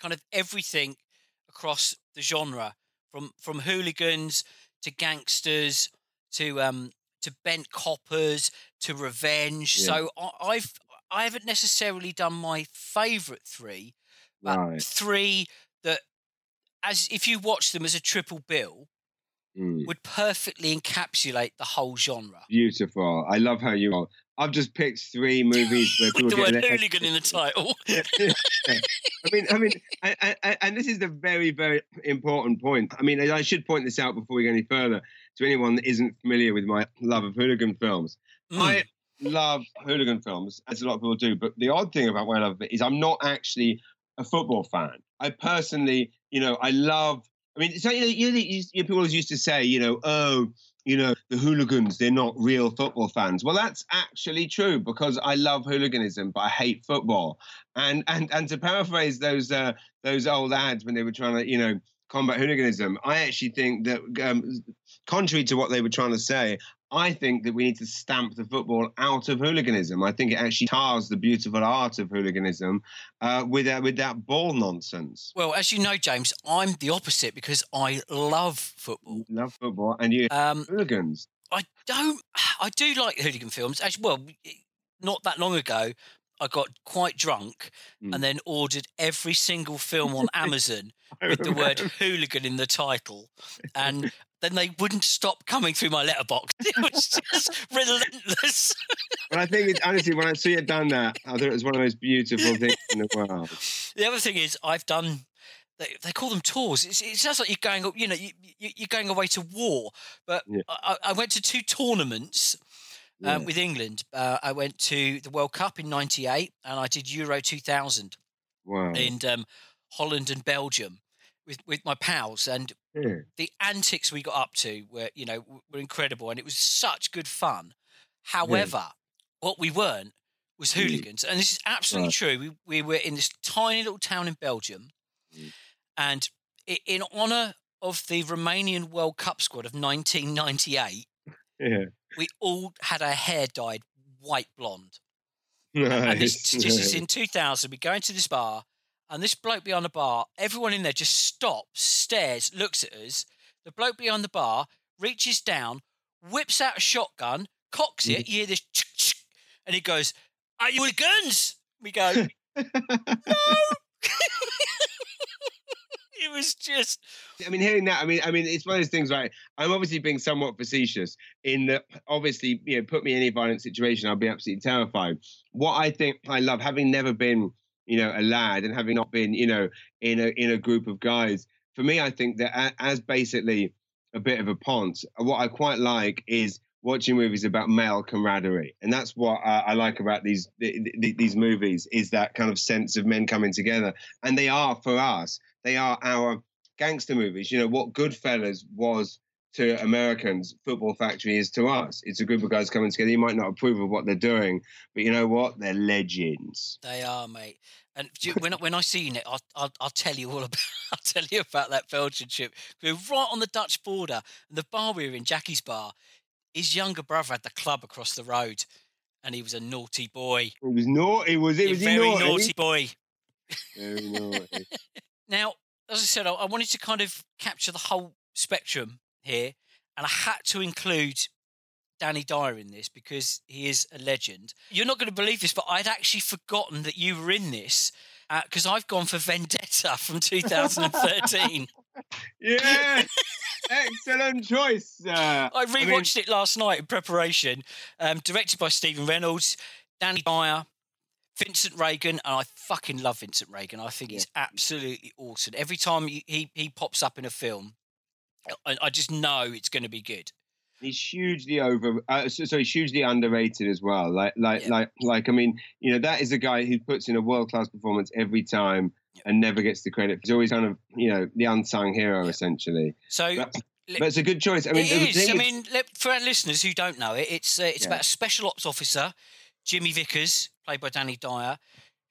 [SPEAKER 1] kind of everything across the genre, from from hooligans to gangsters to um to bent coppers to revenge.
[SPEAKER 2] Yeah.
[SPEAKER 1] So I, I've I haven't necessarily done my favourite three, but
[SPEAKER 2] Right.
[SPEAKER 1] three that as if you watch them as a triple bill
[SPEAKER 2] Mm.
[SPEAKER 1] would perfectly encapsulate the whole genre.
[SPEAKER 2] Beautiful. I love how you are. I've just picked three movies where people
[SPEAKER 1] With the word hooligan in the title.
[SPEAKER 2] I mean, I mean, and, and, and this is the very, very important point. I mean, I should point this out before we go any further to anyone that isn't familiar with my love of hooligan films.
[SPEAKER 1] Mm.
[SPEAKER 2] I love hooligan films, as a lot of people do. But the odd thing about why I love it is I'm not actually a football fan. I personally, you know, I love. I mean, so you know, you, you, you people always used to say, you know, oh, you know, the hooligans, they're not real football fans. Well, that's actually true because I love hooliganism, but I hate football. And and and to paraphrase those uh, those old ads when they were trying to, you know, combat hooliganism, I actually think that, um, contrary to what they were trying to say, I think that we need to stamp the football out of hooliganism. I think it actually tars the beautiful art of hooliganism uh, with that with that ball nonsense.
[SPEAKER 1] Well, as you know, James, I'm the opposite because I love football.
[SPEAKER 2] Love football, and you
[SPEAKER 1] Um,
[SPEAKER 2] hooligans.
[SPEAKER 1] I don't. I do like hooligan films. Actually, well, not that long ago, I got quite drunk
[SPEAKER 2] Mm.
[SPEAKER 1] and then ordered every single film on Amazon with the word hooligan in the title, and then they wouldn't stop coming through my letterbox. It was just relentless.
[SPEAKER 2] But I think, it, honestly, when I see it done that, I thought it was one of those beautiful things in the world.
[SPEAKER 1] The other thing is, I've done. They, they call them tours. It's, it sounds like you're going, you know, you, you- you're going away to war. But
[SPEAKER 2] Yeah.
[SPEAKER 1] I, I went to two tournaments um,
[SPEAKER 2] Yeah.
[SPEAKER 1] with England. Uh, I went to the World Cup in '98, and I did Euro 2000
[SPEAKER 2] Wow.
[SPEAKER 1] in um, Holland and Belgium. With with my pals, and
[SPEAKER 2] Yeah.
[SPEAKER 1] the antics we got up to were you know were incredible, and it was such good fun. However, what we weren't was
[SPEAKER 2] Mm.
[SPEAKER 1] hooligans, and this is absolutely
[SPEAKER 2] Right.
[SPEAKER 1] true. We we were in this tiny little town in Belgium,
[SPEAKER 2] Mm.
[SPEAKER 1] and in honour of the Romanian World Cup squad of 1998,
[SPEAKER 2] Yeah.
[SPEAKER 1] we all had our hair dyed white blonde. And this
[SPEAKER 2] Nice.
[SPEAKER 1] is in 2000. We go into this bar, and this bloke behind the bar, everyone in there just stops, stares, looks at us. The bloke behind the bar reaches down, whips out a shotgun, cocks it. You hear this, and he goes, "Are you with guns?" We go, "No." it was just
[SPEAKER 2] I mean, hearing that, I mean, I mean, it's one of those things, right? I'm obviously being somewhat facetious in that, obviously, you know, put me in any violent situation, I'll be absolutely terrified. What I think I love, having never been, you know, a lad and having not been, you know, in a in a group of guys, for me, I think that as basically a bit of a ponce, what I quite like is watching movies about male camaraderie, and that's what I like about these th- th- these movies is that kind of sense of men coming together, and they are for us, they are our gangster movies. You know what Goodfellas was to Americans, Football Factory is to us. It's a group of guys coming together. You might not approve of what they're doing, but you know what? They're legends.
[SPEAKER 1] They are, mate. And you- when I- when I seen it, I'll, I'll I'll tell you all about I'll tell you about that Belgian trip. We were right on the Dutch border, and the bar we were in, Jackie's bar. His younger brother had the club across the road, and he was a naughty boy.
[SPEAKER 2] It was naughty. Was it? Was he
[SPEAKER 1] very
[SPEAKER 2] naughty?
[SPEAKER 1] naughty boy.
[SPEAKER 2] Very naughty.
[SPEAKER 1] Now, as I said, I, I wanted to kind of capture the whole spectrum here, and I had to include Danny Dyer in this because he is a legend. You're not going to believe this, but I'd actually forgotten that you were in this because I've gone for Vendetta from 2013.
[SPEAKER 2] yeah. Excellent choice. Uh,
[SPEAKER 1] I
[SPEAKER 2] mean-
[SPEAKER 1] rewatched it last night in preparation. Um, directed by Stephen Reynolds, Danny Dyer, Vincent Regan, and I fucking love Vincent Regan. I think he's absolutely awesome. Every time he, he, he pops up in a film, I, I just know it's going to be good.
[SPEAKER 2] he's hugely over uh, so, so he's hugely underrated as well like like
[SPEAKER 1] Yeah.
[SPEAKER 2] like like i mean you know that is a guy who puts in a world-class performance every time and never gets the credit he's always kind of you know the unsung hero
[SPEAKER 1] Yeah.
[SPEAKER 2] essentially
[SPEAKER 1] So
[SPEAKER 2] but, but it's a good choice i mean
[SPEAKER 1] it is. I mean, for our listeners who don't know it, it's uh, it's
[SPEAKER 2] Yeah.
[SPEAKER 1] about a special ops officer, Jimmy Vickers, played by Danny Dyer,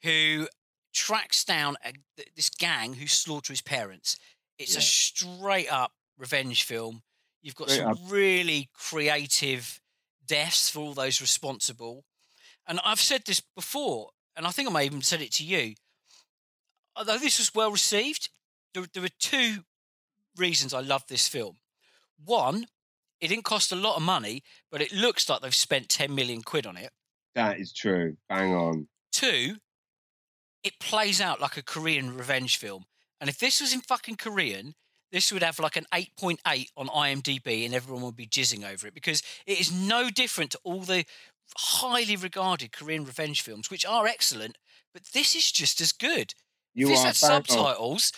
[SPEAKER 1] who tracks down a, this gang who slaughter his parents. It's a straight up revenge film. You've got some really creative deaths for all those responsible. And I've said this before, and I think I may even said it to you. Although this was well received, there, there are two reasons I love this film. One, it didn't cost a lot of money, but it looks like they've spent 10 million quid on it.
[SPEAKER 2] that is true bang on
[SPEAKER 1] Two, it plays out like a Korean revenge film. And if this was in fucking Korean, this would have like an 8.8 on IMDb and everyone would be jizzing over it because it is no different to all the highly regarded Korean revenge films, which are excellent, but this is just as good.
[SPEAKER 2] you
[SPEAKER 1] if this had subtitles,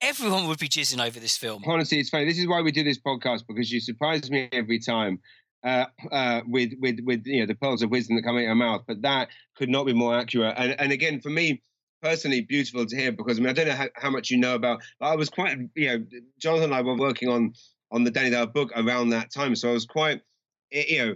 [SPEAKER 1] everyone would be jizzing over this film.
[SPEAKER 2] honestly, it's funny. This is why we do this podcast because you surprise me every time uh, uh, with with with you know the pearls of wisdom that come out of your mouth. But that could not be more accurate. And and again, for me personally, beautiful to hear because I mean I don't know how, how much you know about. I was quite you know Jonathan and I were working on on the Danny Dyer book around that time, so I was quite you know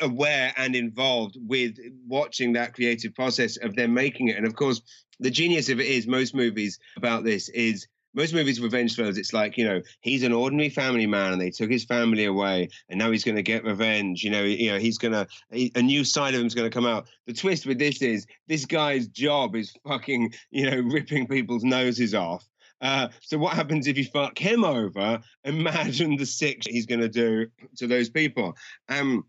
[SPEAKER 2] aware and involved with watching that creative process of them making it. And of course, the genius of it is most movies about this is most movies revenge thrillers it's like you know he's an ordinary family man and they took his family away and now he's going to get revenge you know you know he's going to a new side of him's going to come out. The twist with this is this guy's job is fucking you know ripping people's noses off. Uh, so what happens if you fuck him over? Imagine the sick he's going to do to those people. Um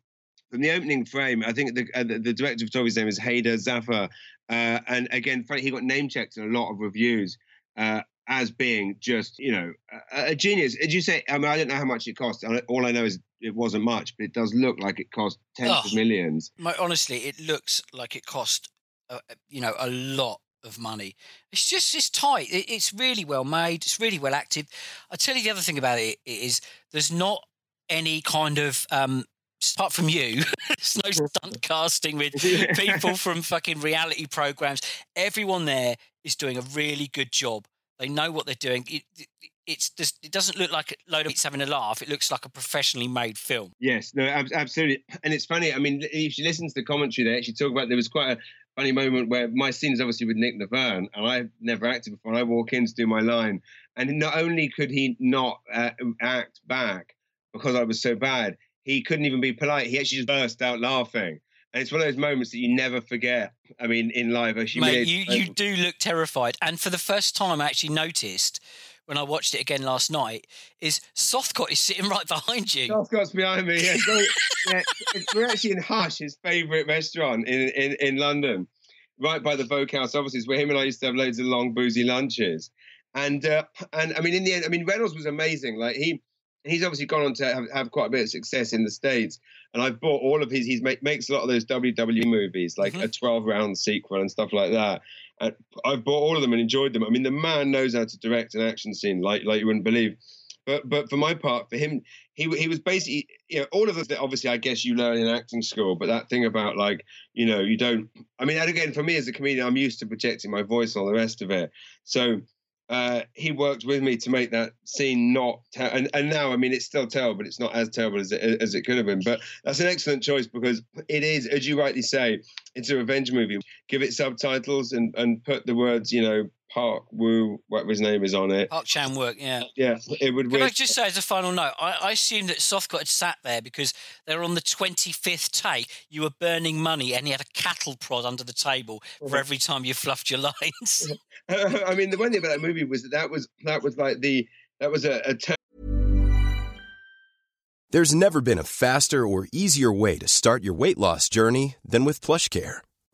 [SPEAKER 2] from the opening frame, I think the uh, the, director of photography's name is Hader Zafar, uh, and again, he got name checked in a lot of reviews. Uh, as being just you know a, a genius. Did you say? I mean, I don't know how much it cost. All I know is it wasn't much, but it does look like it cost tens
[SPEAKER 1] Oh.
[SPEAKER 2] of millions.
[SPEAKER 1] Mo- honestly, it looks like it cost, uh, you know, a lot of money. It's just it's tight. It, it's really well made. It's really well acted. I tell you the other thing about it is there's not any kind of um, apart from you, there's no stunt casting with people from fucking reality programs. Everyone there is doing a really good job They know what they're doing. It, it, it's just, it doesn't look like a load of it's having a laugh. It looks like a professionally made film.
[SPEAKER 2] Yes, no, ab- absolutely. And it's funny. I mean, if you listen to the commentary, they actually talk about there was quite a funny moment where my scene is obviously with Nick Nevern, and I've never acted before. And I walk in to do my line, and not only could he not uh, act back because I was so bad, he couldn't even be polite. He actually just burst out laughing. And it's one of those moments that you never forget. I mean, in live,
[SPEAKER 1] Mate, you, you do look terrified. And for the first time, I actually noticed when I watched it again last night is Southcott is sitting right behind you.
[SPEAKER 2] Southcott's behind me. Yeah, so, yeah we're actually in Hush, his favourite restaurant in, in, in London, right by the Vogue House offices, where him and I used to have loads of long boozy lunches. And uh, and I mean, in the end, I mean, Reynolds was amazing. Like he he's obviously gone on to have, have, quite a bit of success in the states. And I've bought all of his. He make, makes a lot of those WWE movies, like mm-hmm. a 12 round sequel and stuff like that. And I've bought all of them and enjoyed them. I mean, the man knows how to direct an action scene like like you wouldn't believe. But but for my part, for him, he he was basically you know all of the obviously I guess you learn in acting school, but that thing about like you know you don't. I mean, and again for me as a comedian, I'm used to projecting my voice and all the rest of it. So uh, he worked with me to make that scene not ter- and, and now I mean it's still terrible, but it's not as terrible as it as it could have been. But that's an excellent choice because it is, as you rightly say, it's a revenge movie. Give it subtitles and and put the words, you know, Park Woo, whatever his name is on it.
[SPEAKER 1] Park Chan Wook, yeah.
[SPEAKER 2] Yeah, it would.
[SPEAKER 1] Can I just say as a final note, I, I assumed that Southcott had sat there because they're on the 25th take. You were burning money and he had a cattle prod under the table for every time you fluffed your lines.
[SPEAKER 2] I mean, the one thing about that movie was that that was, that was like the, that was a, a term.
[SPEAKER 3] There's never been a faster or easier way to start your weight loss journey than with PlushCare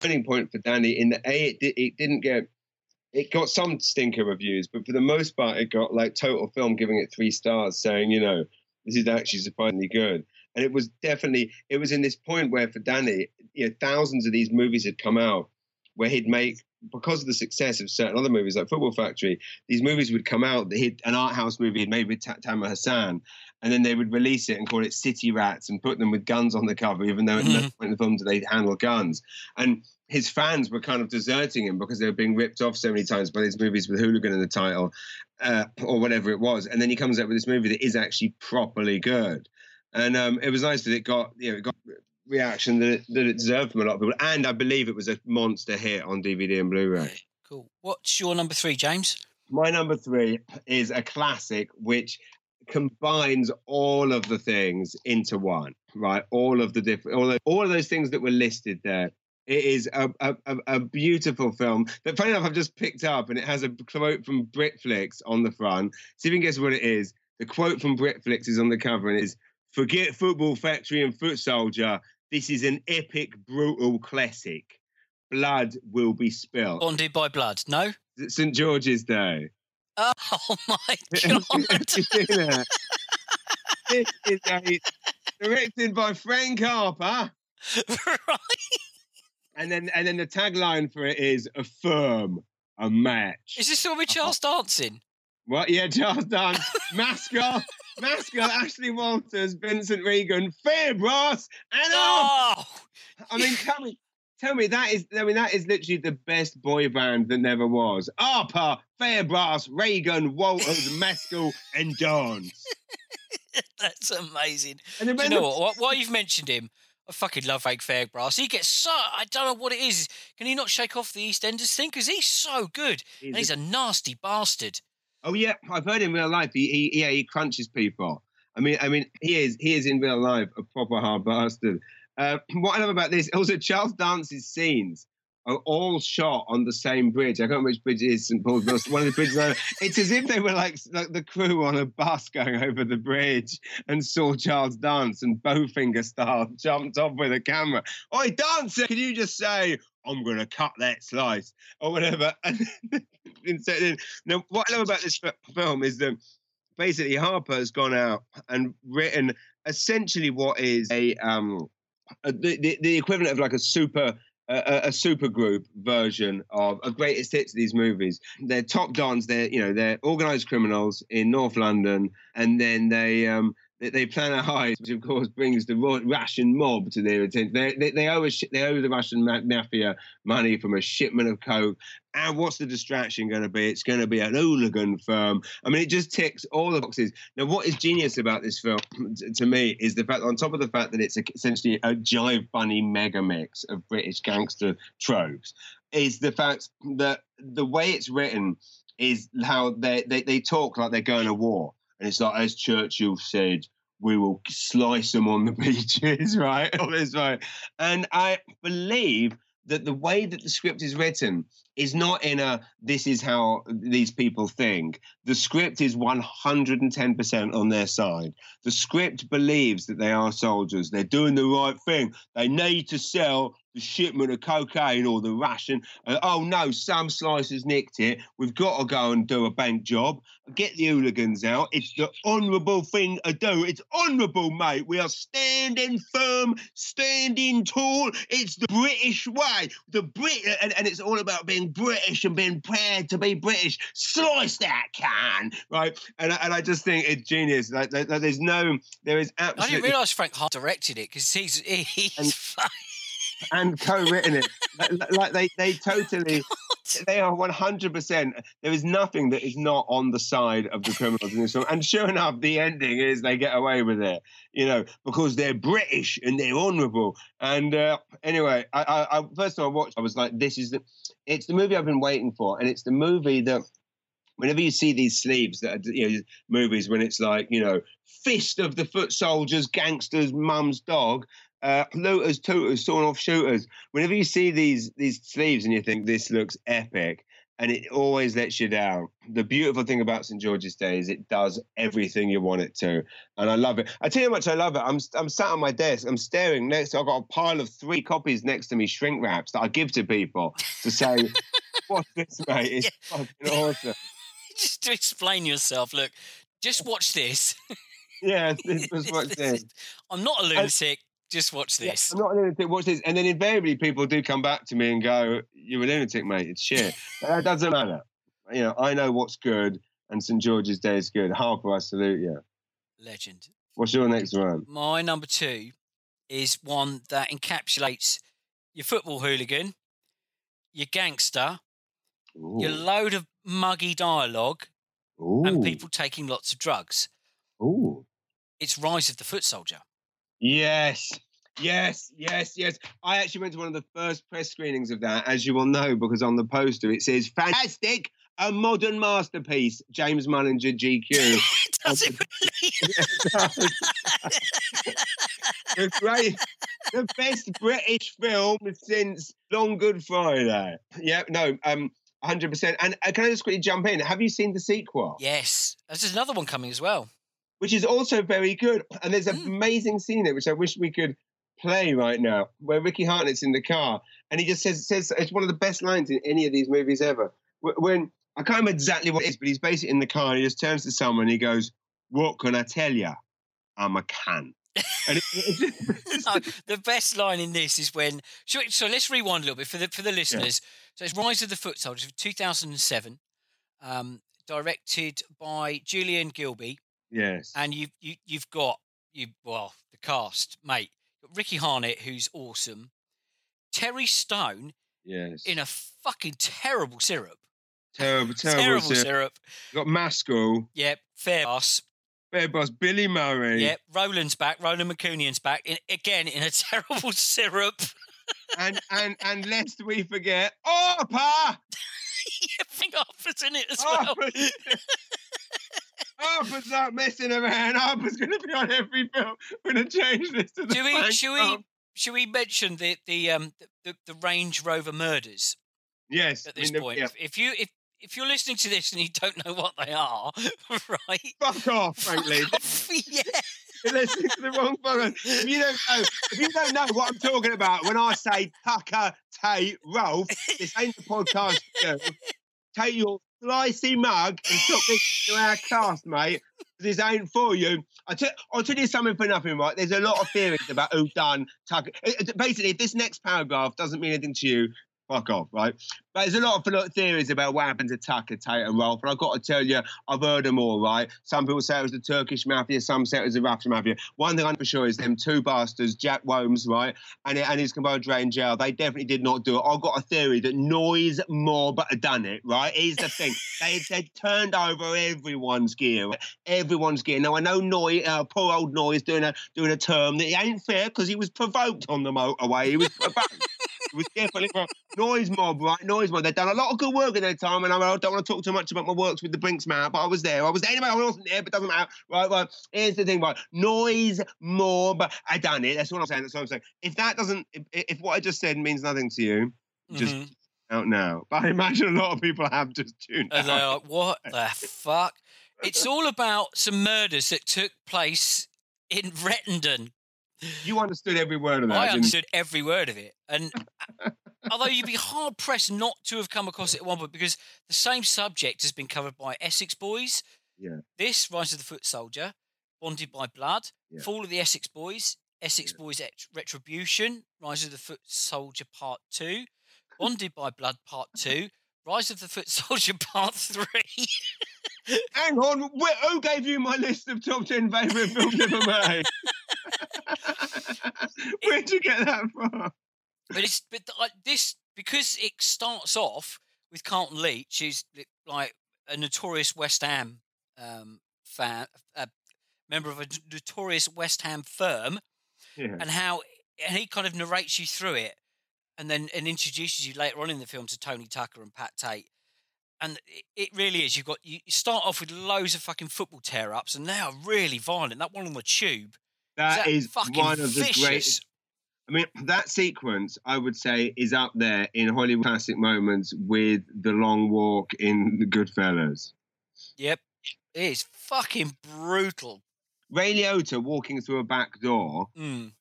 [SPEAKER 2] Turning point for Danny in the A, it, it didn't get. It got some stinker reviews, but for the most part, it got like Total Film giving it three stars, saying, you know, this is actually surprisingly good. And it was definitely, it was in this point where for Danny, you know, thousands of these movies had come out where he'd make, because of the success of certain other movies like Football Factory, these movies would come out that he'd, an art house movie he'd made with Tamer Hassan, and then they would release it and call it City Rats and put them with guns on the cover, even though mm-hmm. at no point in the film do they handle guns. And his fans were kind of deserting him because they were being ripped off so many times by these movies with hooligan in the title uh, or whatever it was. And then he comes out with this movie that is actually properly good and um, it was nice that it got you know it got reaction that it, that it deserved from a lot of people, and I believe it was a monster hit on DVD and Blu-ray.
[SPEAKER 1] Cool. What's your number three, James?
[SPEAKER 2] My number three is a classic which combines all of the things into one. Right, all of the different, all of, all of those things that were listed there. It is a, a, a, beautiful film that, funny enough, I've just picked up, and it has a quote from Britflix on the front. See if you can guess what it is. The quote from Britflix is on the cover, and it is Forget Football Factory and Foot Soldier. This is an epic, brutal classic. Blood will be spilled.
[SPEAKER 1] Bonded by blood. No?
[SPEAKER 2] St. George's Day.
[SPEAKER 1] Oh my god!
[SPEAKER 2] this is a, directed by Frank Harper.
[SPEAKER 1] right.
[SPEAKER 2] And then, and then the tagline for it is "Affirm a match."
[SPEAKER 1] Is this the one with uh-huh. Charles dancing?
[SPEAKER 2] What? Yeah, Charles Dance, Maskell, Maskell, Ashley Walters, Vincent Regan, Fairbrass, and oh! I mean, me, tell me that is. I mean, that is literally the best boy band that never was. Harper, Fairbrass, Regan, Walters, Maskell, and Dance.
[SPEAKER 1] that's amazing.
[SPEAKER 2] And
[SPEAKER 1] you know what? Why- you've mentioned him? I fucking love Hank Fairbrass. He gets so I don't know what it is. Can he not shake off the EastEnders thing? Because he's so good.
[SPEAKER 2] He's
[SPEAKER 1] and he's a nasty bastard.
[SPEAKER 2] Oh yeah, I've heard in real life. He, he yeah, he crunches people. I mean, I mean, he is he is in real life a proper hard bastard. Uh, what I love about this, also Charles Dance's scenes are all shot on the same bridge. I can't remember which bridge it is, St Paul's. but One of the bridges. over- It's as if they were like like the crew on a bus going over the bridge and saw Charles Dance and Bowfinger style jumped off with a camera. Oi, dancer! Can you just say? I'm gonna cut that slice or whatever. And insert in. Now, what I love about this film is that basically Harper has gone out and written essentially what is a um a, the, the the equivalent of like a super a, a super group version of a greatest hits of these movies. They're top dons. They're you know they're organized criminals in North London, and then they um they, plan a heist, which of course brings the Ru- Russian mob to their attention. They, they, they owe a shi- they owe the Russian mafia money from a shipment of coke. And what's the distraction going to be? It's going to be an hooligan firm. I mean, it just ticks all the boxes. Now, what is genius about this film to me is the fact, on top of the fact that it's essentially a jive bunny mega mix of British gangster tropes, is the fact that the way it's written is how they, they, they talk like they're going to war. And it's like, as Churchill said, we will slice them on the beaches, right? Right? And I believe that the way that the script is written is not in a this is how these people think. The script is 110% on their side. The script believes that they are soldiers. They're doing the right thing. They need to sell the shipment of cocaine or the ration. Uh, oh no, some slicers nicked it. We've got to go and do a bank job. Get the hooligans out. It's the honourable thing to do. It's honourable, mate. We are standing firm, standing tall. It's the British way. The Brit, and, and it's all about being British and being proud to be British. Slice that can, right? And, I- and I just think it's genius. Like, there's no, there is absolutely.
[SPEAKER 1] I didn't realise Frank Hart directed it because he's he's
[SPEAKER 2] And- and co-written it. like, like they, they totally, they are 100%. There is nothing that is not on the side of the criminals in this film. And sure enough, the ending is they get away with it, you know, because they're British and they're honourable. And uh, anyway, I, I, I first time I watched, I was like, this is the, it's the movie I've been waiting for, and it's the movie that. Whenever you see these sleeves that are, you know, movies when it's like, you know, fist of the foot soldiers, gangsters, mum's dog, uh, looters, tooters, sawn off shooters. Whenever you see these these sleeves and you think this looks epic, and it always lets you down. The beautiful thing about St George's Day is it does everything you want it to, and I love it. I tell you how much I love it. I'm I'm sat on my desk. I'm staring next. I've got a pile of three copies next to me, shrink wraps that I give to people to say, "Watch this, mate. It's fucking awesome."
[SPEAKER 1] just to explain yourself. Look, just watch this.
[SPEAKER 2] Yeah, this was what's this.
[SPEAKER 1] I'm not a lunatic. Just watch
[SPEAKER 2] Yeah,
[SPEAKER 1] this.
[SPEAKER 2] I'm not a lunatic. Watch this, and then invariably people do come back to me and go, "You're a lunatic, mate. It's shit." But that doesn't matter. You know, I know what's good, and St George's Day is good. Harper, I salute you.
[SPEAKER 1] Legend.
[SPEAKER 2] What's your next one?
[SPEAKER 1] My number two is one that encapsulates your football hooligan, your gangster, your load of muggy dialogue,
[SPEAKER 2] Ooh.
[SPEAKER 1] and people taking lots of drugs.
[SPEAKER 2] Ooh.
[SPEAKER 1] It's Rise of the Foot Soldier.
[SPEAKER 2] Yes. Yes, yes, yes. I actually went to one of the first press screenings of that, as you will know, because on the poster it says "Fantastic, a modern masterpiece." James Mullinger, GQ.
[SPEAKER 1] Does it really?
[SPEAKER 2] the great, the best British film since Long Good Friday. Yeah, no, um, hundred percent. And uh, can I just quickly jump in? Have you seen the sequel?
[SPEAKER 1] yes. There's another one coming as well.
[SPEAKER 2] Which is also very good. And there's an
[SPEAKER 1] Mm.
[SPEAKER 2] amazing scene in it, which I wish we could play right now, where Ricky Hartnett's in the car and he just says says it's one of the best lines in any of these movies ever. When I can't remember exactly what it is, but he's basically in the car and he just turns to someone and he goes, "What can I tell you? I'm a can. And it,
[SPEAKER 1] No, the best line in this is when. So, so let's rewind a little bit for the for the listeners. So it's Rise of the Foot Soldiers, 2007, um, directed by Julian Gilbey,
[SPEAKER 2] Yes.
[SPEAKER 1] and you you you've got you well the cast, mate. Ricky Harnett, who's awesome. Terry Stone
[SPEAKER 2] yes.
[SPEAKER 1] in a fucking terrible syrup.
[SPEAKER 2] terrible, terrible.
[SPEAKER 1] Terrible
[SPEAKER 2] syrup.
[SPEAKER 1] syrup.
[SPEAKER 2] Got Maskell,
[SPEAKER 1] Yep, fair boss.
[SPEAKER 2] Fair Boss, Billy Murray,
[SPEAKER 1] Yep, Roland's back. Roland Manookian's back. In, again in a terrible syrup.
[SPEAKER 2] and and and lest we forget, Orpa.
[SPEAKER 1] I think Harper's in it as well.
[SPEAKER 2] Harper's, not messing around. Harper's going to be on every film. We're going to change this to the.
[SPEAKER 1] Do we? Should we? Should we mention the the um the, the Range Rover murders
[SPEAKER 2] Yes.
[SPEAKER 1] at this
[SPEAKER 2] the-
[SPEAKER 1] point?
[SPEAKER 2] yeah.
[SPEAKER 1] If, you if if you're listening to this and you don't know what they are, right?
[SPEAKER 2] Fuck off, frankly.
[SPEAKER 1] yeah.
[SPEAKER 2] You're listening to the wrong fucker. If you don't know, if you don't know what I'm talking about when I say Tucker, Tate, Rolfe, this ain't the podcast. show. Take your slicey mug and took this to our cast, mate. This ain't for you. I tell, I'll tell you something for nothing, right? There's a lot of theories about who done Tucker. It- uh, it- Basically, if this next paragraph doesn't mean anything to you, fuck off, right? But there's a lot of theories about what happened to Tucker, Tate, and Rolfe. And I've got to tell you, I've heard them all, right? Some people say it was the Turkish mafia, some say it was the Russian mafia. One thing I'm for sure is them two bastards, Jack Whomes, right, and, and his compadre in jail, they definitely did not do it. I've got a theory that Noye's mob had done it, right? Here's the thing. they, they turned over everyone's gear, everyone's gear. Now, I know Noye, uh, poor old Noye's doing a, doing a term that it ain't fair because he was provoked on the motorway. He was provoked. Was definitely. Noye's mob, right? Noye's mob. They've done a lot of good work in their time, and I don't want to talk too much about my works with the Brink's-Mat, but I was there. I was there. Anyway, I wasn't there, but doesn't matter. Right, right. Here's the thing, right? Noye's mob, I done it. That's what I'm saying. That's what I'm saying. If that doesn't, if, if what I just said means nothing to you, just
[SPEAKER 1] Mhm.
[SPEAKER 2] out now. But I imagine a lot of people have just tuned
[SPEAKER 1] And
[SPEAKER 2] out.
[SPEAKER 1] like, what the fuck? It's all about some murders that took place in Rettendon.
[SPEAKER 2] You understood every word of that.
[SPEAKER 1] I
[SPEAKER 2] didn't
[SPEAKER 1] understood every word of it. And although you'd be hard pressed not to have come across it at one point because the same subject has been covered by Essex Boys.
[SPEAKER 2] Yeah.
[SPEAKER 1] This, Rise of the Foot Soldier, Bonded by Blood,
[SPEAKER 2] Yeah.
[SPEAKER 1] Fall of the Essex Boys, Essex Boys Et- Retribution, Rise of the Foot Soldier Part 2, Bonded by Blood Part 2, Rise of the Foot Soldier Part 3.
[SPEAKER 2] Hang on, wh- who gave you my list of top 10 favourite films ever made? Where'd you get that from?
[SPEAKER 1] but it's but like this because it starts off with Carlton Leach, who's like a notorious West Ham um, fan, a member of a notorious West Ham firm,
[SPEAKER 2] Yeah.
[SPEAKER 1] and how and he kind of narrates you through it, and then and introduces you later on in the film to Tony Tucker and Pat Tate. And it- it really is. You've got you you start off with loads of fucking football tear ups, and they are really violent. That one on the tube,
[SPEAKER 2] that is one of the
[SPEAKER 1] vicious.
[SPEAKER 2] greatest. I mean, that sequence, I would say, is up there in Hollywood classic moments with the long walk in The Goodfellas.
[SPEAKER 1] Yep, it is fucking brutal.
[SPEAKER 2] Ray Liotta walking through a back door,
[SPEAKER 1] Mm,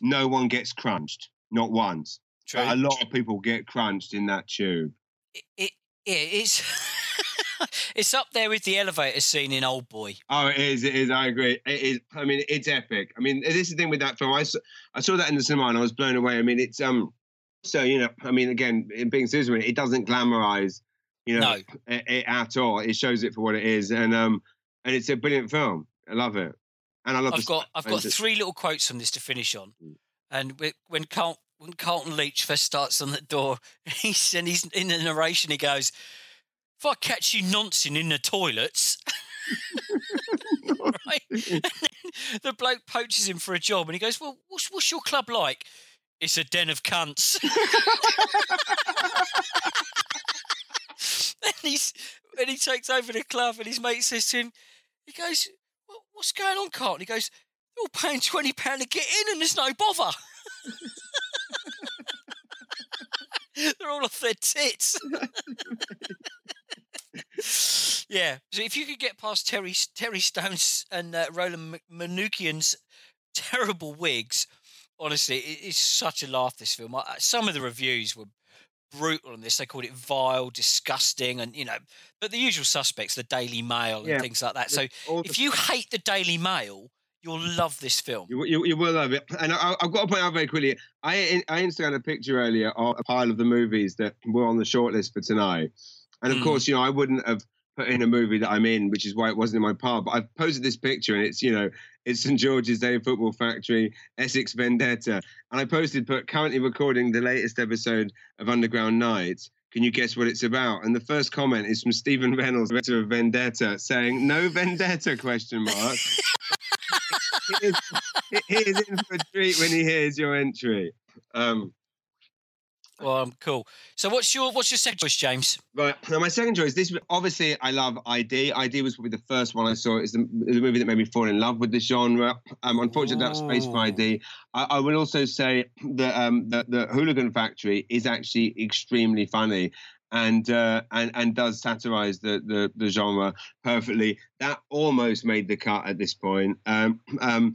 [SPEAKER 2] no one gets crunched, not once.
[SPEAKER 1] true.
[SPEAKER 2] But a lot of people get crunched in that tube.
[SPEAKER 1] it, it yeah, it's it's up there with the elevator scene in Old Boy.
[SPEAKER 2] Oh, it is. It is. I agree. It is. I mean, it's epic. I mean, this is the thing with that film. I saw, I saw that in the cinema and I was blown away. I mean, it's um. So you know, I mean, again, in being serious, with it, doesn't glamorize, you know,
[SPEAKER 1] No.
[SPEAKER 2] it, it at all. It shows it for what it is, and um, and it's a brilliant film. I love it, and I love.
[SPEAKER 1] I've
[SPEAKER 2] the
[SPEAKER 1] got I've got three little quotes from this to finish on,
[SPEAKER 2] Mm.
[SPEAKER 1] and when Carl, when Carlton Leach first starts on the door, he's and he's in the narration. He goes, "If I catch you noncing in the toilets." right? And then the bloke poaches him for a job, and he goes, "Well, what's, what's your club like?" It's a den of cunts. and he's and he takes over the club, and his mate says to him, he goes, "What- "What's going on, Carlton?" He goes, "They're all paying twenty pound to get in, and there's no bother." They're all off their tits. yeah. So if you could get past Terry Terry Stone's and uh, Roland Manookian's terrible wigs, honestly, it, it's such a laugh. This film. I, some of the reviews were brutal on this. They called it vile, disgusting, and you know, but the usual suspects, the Daily Mail and
[SPEAKER 2] Yeah.
[SPEAKER 1] things like that. So
[SPEAKER 2] the-
[SPEAKER 1] if you hate the Daily Mail, you'll love this film.
[SPEAKER 2] You, you, you will love it. And I, I've got to point out very quickly I, I Instagrammed a picture earlier of a pile of the movies that were on the shortlist for tonight. And of
[SPEAKER 1] Mm.
[SPEAKER 2] course, you know, I wouldn't have put in a movie that I'm in, which is why it wasn't in my part. But I've posted this picture, and it's you know it's St George's Day Football Factory, Essex Vendetta, and I posted, but currently recording the latest episode of Underground Nights. Can you guess what it's about? And the first comment is from Stephen Reynolds, director of Vendetta, saying, "No Vendetta?" Question mark. he, is, he is in for a treat when he hears your entry. Um,
[SPEAKER 1] Well, um, cool. So, what's your what's your second choice, James?
[SPEAKER 2] Right. Now, my second choice. This obviously I love ID. ID was probably the first one I saw. It's the, the movie that made me fall in love with the genre. Um, unfortunately, that's space for ID. I, I would also say that um, the, the Hooligan Factory is actually extremely funny. And, uh, and and does satirize the, the the genre perfectly. That almost made the cut at this point. Um, um,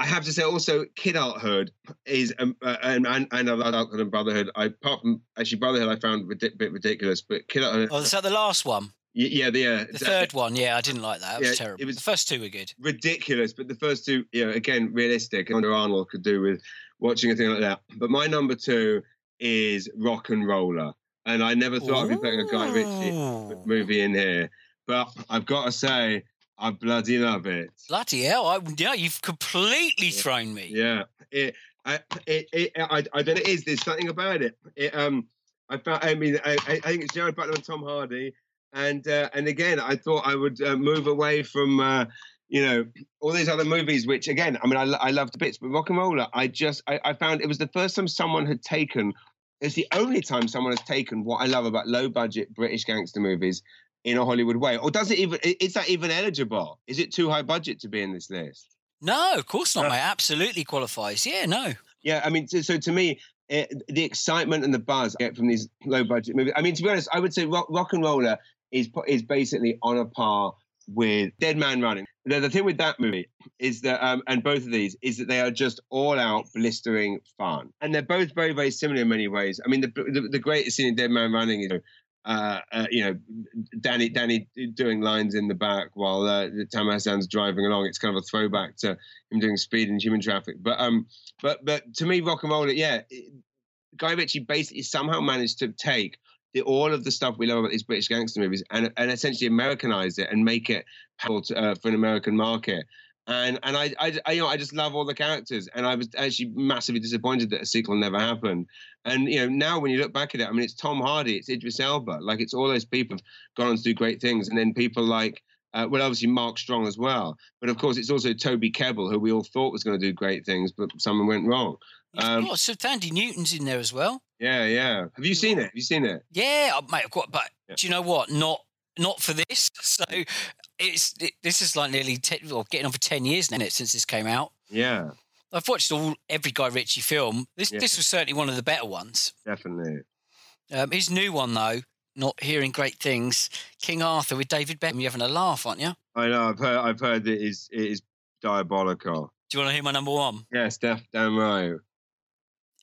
[SPEAKER 2] I have to say also, Kidulthood is um, uh, and and and Adulthood and Brotherhood. I apart from actually Brotherhood, I found a bit ridiculous, but Kidulthood.
[SPEAKER 1] Oh, is that the last one?
[SPEAKER 2] Yeah, the, uh,
[SPEAKER 1] The third one, yeah, I didn't like that. It was
[SPEAKER 2] Yeah,
[SPEAKER 1] terrible.
[SPEAKER 2] it was-
[SPEAKER 1] the first two were good.
[SPEAKER 2] ridiculous, but the first two, you know, again, realistic. Andrea Arnold could do with watching a thing like that. But my number two is RocknRolla, and I never thought I'd be putting a Guy Ritchie movie in here, but I've got to say, I bloody love it.
[SPEAKER 1] Bloody hell! I, yeah, you've completely thrown me.
[SPEAKER 2] Yeah, it, I, it, it, I, I don't know. It is. There's something about it. It, um, I found. I mean, I, I I think it's Gerard Butler and Tom Hardy, and uh, and again, I thought I would uh, move away from. Uh, you know all these other movies, which again, I mean, I, I loved bits, but RocknRolla, I just, I, I found it was the first time someone had taken. It's the only time someone has taken what I love about low budget British gangster movies in a Hollywood way. Or does it even? Is that even eligible? Is it too high budget to be in this list?
[SPEAKER 1] No, of course not,
[SPEAKER 2] Yeah.
[SPEAKER 1] mate. Absolutely qualifies. Yeah, no.
[SPEAKER 2] Yeah, I mean, so, so to me, it, the excitement and the buzz I get from these low budget movies. I mean, to be honest, I would say Rock, rock and Roller is is basically on a par with Dead Man Running. The, the thing with that movie is that, um, and both of these, is that they are just all out blistering fun, and they're both very very similar in many ways. I mean, the the, the greatest scene in Dead Man Running is. Uh, uh, you know, Danny Danny doing lines in the back while uh, Tamer Hassan's driving along. It's kind of a throwback to him doing speed and human traffic. But um, but but to me, rock and roll, yeah, it- Guy Ritchie basically somehow managed to take the, all of the stuff we love about these British gangster movies and and essentially Americanize it and make it uh, for an American market. And and I, I I you know I just love all the characters, and I was actually massively disappointed that a sequel never happened. And you know now when you look back at it, I mean it's Tom Hardy, it's Idris Elba, like it's all those people have gone on to do great things, and then people like. Uh, well, obviously Mark Strong as well, but of course it's also Toby Kebbell, who we all thought was going to do great things, but something went wrong. Um,
[SPEAKER 1] got so Thandie Newton's in there as well.
[SPEAKER 2] Yeah, yeah. Have you seen it? Have you seen it?
[SPEAKER 1] Yeah, mate. I've got, but
[SPEAKER 2] Yeah.
[SPEAKER 1] do you know what? Not not for this. So it's it, this is like nearly ten, or getting on for ten years now it, since this came out.
[SPEAKER 2] Yeah,
[SPEAKER 1] I've watched all every Guy Ritchie film. This
[SPEAKER 2] Yeah.
[SPEAKER 1] this was certainly one of the better ones.
[SPEAKER 2] definitely.
[SPEAKER 1] Um, his new one though, not hearing great things. King Arthur with David Beckham. You're having a laugh, aren't you?
[SPEAKER 2] I know. I've heard. I've heard that it is it is diabolical.
[SPEAKER 1] Do you want to hear my number one?
[SPEAKER 2] Yes, def, damn right.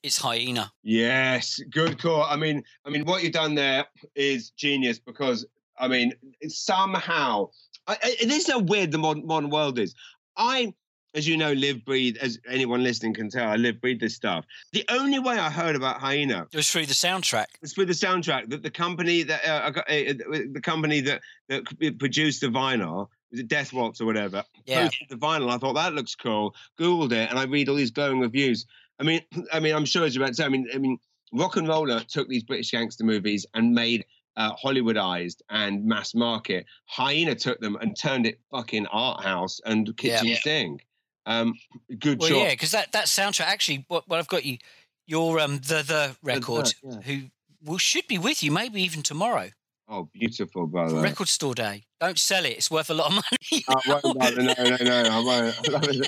[SPEAKER 1] It's Hyena.
[SPEAKER 2] Yes, good call. I mean, I mean, what you've done there is genius because I mean, somehow I, I, this is how weird the modern, modern world is. I, as you know, live breathe. As anyone listening can tell, I live breathe this stuff. The only way I heard about Hyena
[SPEAKER 1] It was through the soundtrack.
[SPEAKER 2] It's through the soundtrack that the company that uh, I got- uh, the company that that produced the vinyl was it Death Waltz or whatever
[SPEAKER 1] Yeah.
[SPEAKER 2] posted the vinyl. I thought that looks cool. Googled it and I read all these glowing reviews. I mean, I mean, I'm sure as you're about to say. I mean, I mean, RocknRolla took these British gangster movies and made uh, Hollywoodized and mass market. Hyena took them and turned it fucking art house and kitchen
[SPEAKER 1] Yeah.
[SPEAKER 2] sink. Um, good
[SPEAKER 1] Well,
[SPEAKER 2] job.
[SPEAKER 1] yeah, because that, that soundtrack actually, what, what I've got you, your um the the record,
[SPEAKER 2] yeah.
[SPEAKER 1] who will should be with you maybe even tomorrow.
[SPEAKER 2] Oh, beautiful, brother.
[SPEAKER 1] Record store day. Don't sell it. It's worth a lot of money.
[SPEAKER 2] I won't, brother. No, no, no, I won't.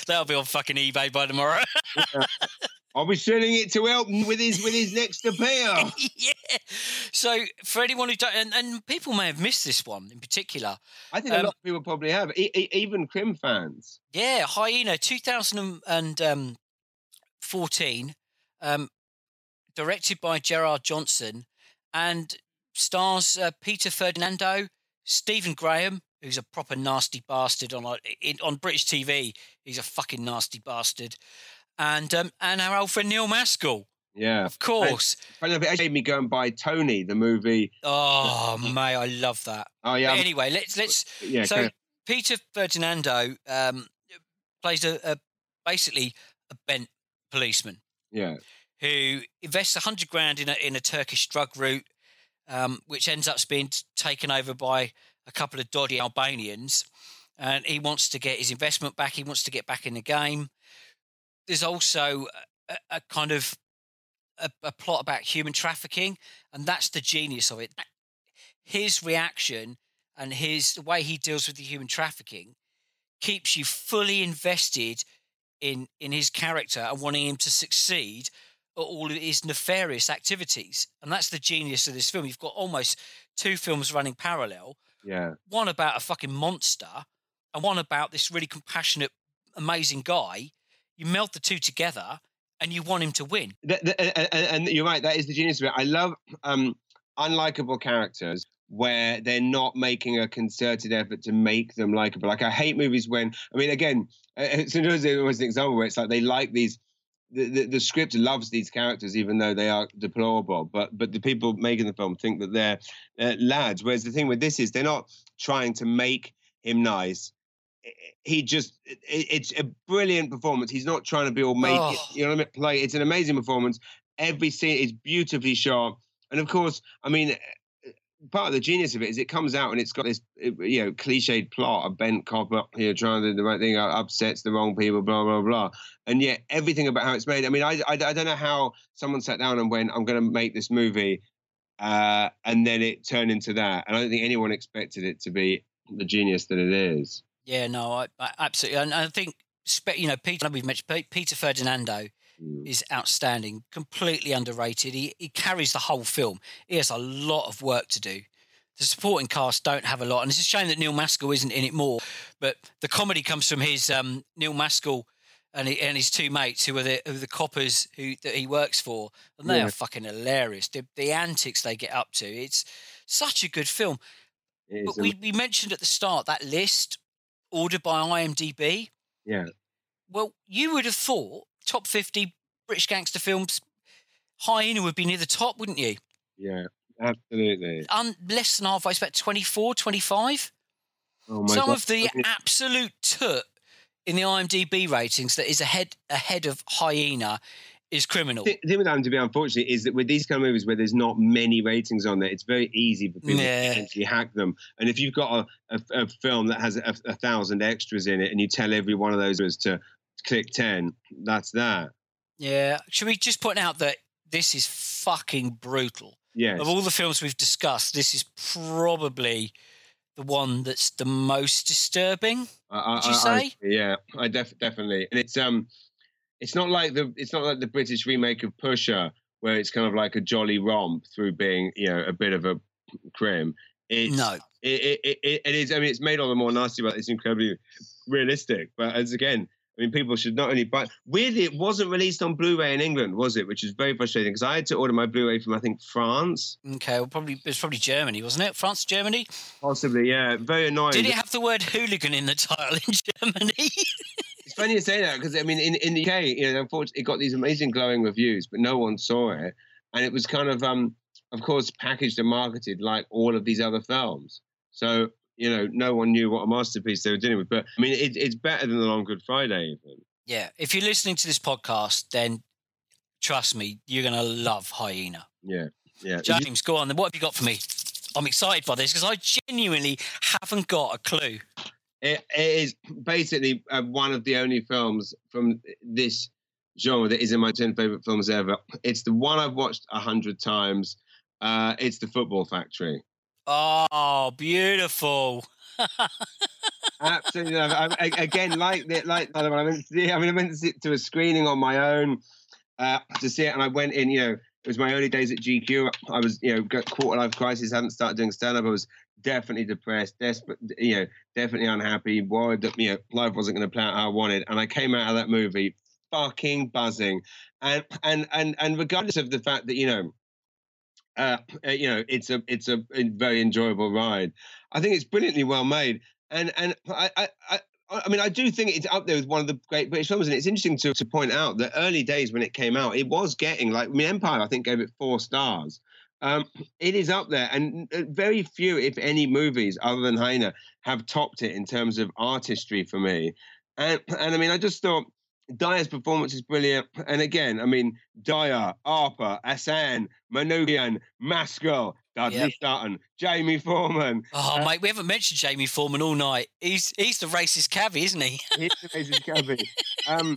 [SPEAKER 1] That'll be on fucking eBay by tomorrow.
[SPEAKER 2] I'll be selling it to Elton with his with his next appeal.
[SPEAKER 1] yeah. So for anyone who don't, and, and people may have missed this one in particular.
[SPEAKER 2] I think a
[SPEAKER 1] Um,
[SPEAKER 2] lot of people probably have, e- e- even Crim fans.
[SPEAKER 1] Yeah, Hyena, 2014, um, directed by Gerard Johnson, and stars uh, Peter Ferdinando, Stephen Graham, who's a proper nasty bastard on in, on British TV. He's a fucking nasty bastard, and um, and our old friend Neil Maskell.
[SPEAKER 2] Yeah,
[SPEAKER 1] Of course.
[SPEAKER 2] Enough, it made me go and buy Tony, the movie.
[SPEAKER 1] Oh, mate, I love that.
[SPEAKER 2] Oh yeah,
[SPEAKER 1] But anyway, let's let's.
[SPEAKER 2] yeah.
[SPEAKER 1] so
[SPEAKER 2] kind of-
[SPEAKER 1] Peter Ferdinando um, plays a, a basically a bent policeman
[SPEAKER 2] yeah,
[SPEAKER 1] who invests a hundred grand in a in a Turkish drug route, um, which ends up being taken over by a couple of dodgy Albanians, and he wants to get his investment back. He wants to get back in the game. There's also a, a kind of a, a plot about human trafficking, and that's the genius of it. His reaction and his the way he deals with the human trafficking keeps you fully invested in in his character and wanting him to succeed at all of his nefarious activities. And that's the genius of this film. You've got almost two films running parallel.
[SPEAKER 2] yeah.
[SPEAKER 1] One about a fucking monster and one about this really compassionate, amazing guy. You melt the two together and you want him to win.
[SPEAKER 2] Th- th- and, and- you're right. That is the genius of it. I love um, unlikable characters where they're not making a concerted effort to make them likable. Like I hate movies when I mean, again, sometimes was an example where it's like they like these. The, the, the script loves these characters even though they are deplorable but but the people making the film think that they're uh, lads whereas the thing with this is they're not trying to make him nice he just it, it's a brilliant performance. He's not trying to be all make it
[SPEAKER 1] Oh.
[SPEAKER 2] you know what i mean? Play it's an amazing performance. Every scene is beautifully shot. And of course i mean part of the genius of it is it comes out and it's got this you know cliched plot a bent cop up here trying to do the right thing uh, upsets the wrong people blah blah blah. And yet everything about how it's made i mean i i, I don't know how someone sat down and went i'm going to make this movie uh, and then it turned into that. And i don't think anyone expected it to be the genius that it is
[SPEAKER 1] Yeah, no, I, I absolutely. And I think, you know, Peter, we've mentioned Peter Ferdinando
[SPEAKER 2] Mm.
[SPEAKER 1] is outstanding, completely underrated. He, he carries the whole film. He has a lot of work to do. The supporting cast don't have a lot, and it's a shame that Neil Maskell isn't in it more. But the comedy comes from his um, Neil Maskell and, he, and his two mates, who are the, who are the coppers who that he works for, and they
[SPEAKER 2] Yeah.
[SPEAKER 1] are fucking hilarious. The, the antics they get up to, it's such a good film. But we, we mentioned at the start that list ordered by IMDb.
[SPEAKER 2] yeah
[SPEAKER 1] Well, you would have thought top 50 British gangster films, Hyena would be near the top, wouldn't you?
[SPEAKER 2] yeah absolutely
[SPEAKER 1] Un- less than halfway, it's about 24, 25.
[SPEAKER 2] oh
[SPEAKER 1] Some
[SPEAKER 2] God.
[SPEAKER 1] of the absolute toot in the IMDb ratings that is ahead ahead of Hyena is criminal.
[SPEAKER 2] The thing with IMDb, unfortunately, is that with these kind of movies where there's not many ratings on there, it's very easy for people
[SPEAKER 1] Yeah.
[SPEAKER 2] to potentially hack them. And if you've got a, a, a film that has a, a thousand extras in it, and you tell every one of those to click ten, that's that.
[SPEAKER 1] Yeah. Should we just point out that this is fucking brutal?
[SPEAKER 2] Yes.
[SPEAKER 1] Of all the films we've discussed, this is probably the one that's the most disturbing.
[SPEAKER 2] I, I-
[SPEAKER 1] Would you
[SPEAKER 2] I- I-
[SPEAKER 1] say?
[SPEAKER 2] yeah, I def- definitely. And it's um, it's not like the it's not like the British remake of Pusher, where it's kind of like a jolly romp through being you know a bit of a crim. It's,
[SPEAKER 1] No.
[SPEAKER 2] it, it, it, it is. I mean, it's made all the more nasty, but it's incredibly realistic. But as again, I mean, people should not only buy. Weirdly, it wasn't released on Blu-ray in England, was it? Which is very frustrating because I had to order my Blu-ray from I think France,
[SPEAKER 1] Okay, well, probably it was probably Germany, wasn't it? France, Germany.
[SPEAKER 2] possibly. Yeah, very annoying.
[SPEAKER 1] Did it have the word hooligan in the title in Germany?
[SPEAKER 2] Funny you say that because I mean, in, in the UK, you know, unfortunately, it got these amazing glowing reviews, but no one saw it, and it was kind of, um, of course, packaged and marketed like all of these other films. So you know, no one knew what a masterpiece they were dealing with. But I mean, it, it's better than the Long Good Friday, even.
[SPEAKER 1] yeah. If you're listening to this podcast, then trust me, you're gonna love Hyena.
[SPEAKER 2] Yeah, yeah.
[SPEAKER 1] James, go on. Then what have you got for me? I'm excited by this because I genuinely haven't got a clue.
[SPEAKER 2] It, it is basically uh, one of the only films from this genre that is in my 10 favorite films ever. It's the one I've watched a hundred times. Uh, it's The Football Factory.
[SPEAKER 1] Oh, beautiful.
[SPEAKER 2] Absolutely. I, I, again, like the, like the I went to see, I mean, I went to, see, to a screening on my own uh, to see it, and I went in. You know, it was my early days at GQ. I was, you know, got quarter life crisis. Hadn't started doing stand up. I was definitely depressed, desperate, you know, definitely unhappy, worried that you know life wasn't going to play out how I wanted. And I came out of that movie fucking buzzing, and and and and regardless of the fact that you know. Uh, uh, you know, it's a it's a, very enjoyable ride. I think it's brilliantly well made, and and I, I, I I I mean, I do think it's up there with one of the great British films, and it's interesting to, to point out that early days when it came out, it was getting like I mean, Empire. I think gave it four stars. Um, it is up there, and uh, very few, if any, movies other than Hyena have topped it in terms of artistry for me. And and I mean, I just thought Dyer's performance is brilliant. And again, I mean, Dyer, Harper, Hassan, Manookian, Maskell, Dudley
[SPEAKER 1] Yep.
[SPEAKER 2] Jamie Foreman.
[SPEAKER 1] Oh,
[SPEAKER 2] Uh,
[SPEAKER 1] mate, we haven't mentioned Jamie Foreman all night. He's he's the racist cabbie, isn't he?
[SPEAKER 2] He's amazing cabbie. Um,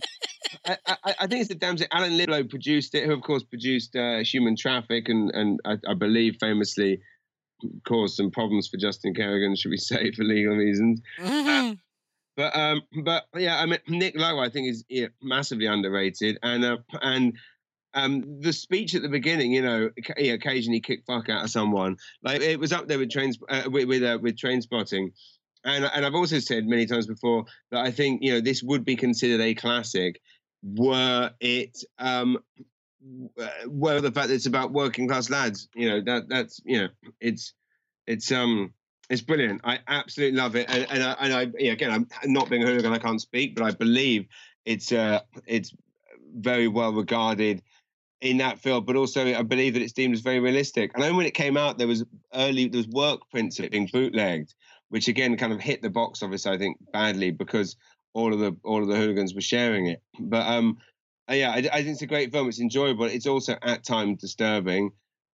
[SPEAKER 2] I, I, I think it's the damn thing. Allan Niblo produced it, who of course produced uh, Human Traffic, and and I, I believe famously caused some problems for Justin Kerrigan, should we say, for legal reasons.
[SPEAKER 1] Mhm.
[SPEAKER 2] But um, but yeah, I mean Nick Love, I think is yeah, massively underrated, and uh, and um, the speech at the beginning, you know, he occasionally kick fuck out of someone. Like it was up there with trains uh, with with, uh, with Trainspotting. And, and I've also said many times before that I think you know this would be considered a classic were it um uh, were the fact that it's about working class lads you know that that's you know it's it's um it's brilliant I absolutely love it and and I, and I yeah, again I'm not being a hooligan I can't speak but I believe it's uh it's very well regarded in that field, but also I believe that it's deemed as very realistic. And then when it came out, there was early there was work prints of it being bootlegged, which again kind of hit the box office, I think, badly because all of the all of the hooligans were sharing it. But um, uh, yeah, I, I think it's a great film. It's enjoyable. It's also at times disturbing.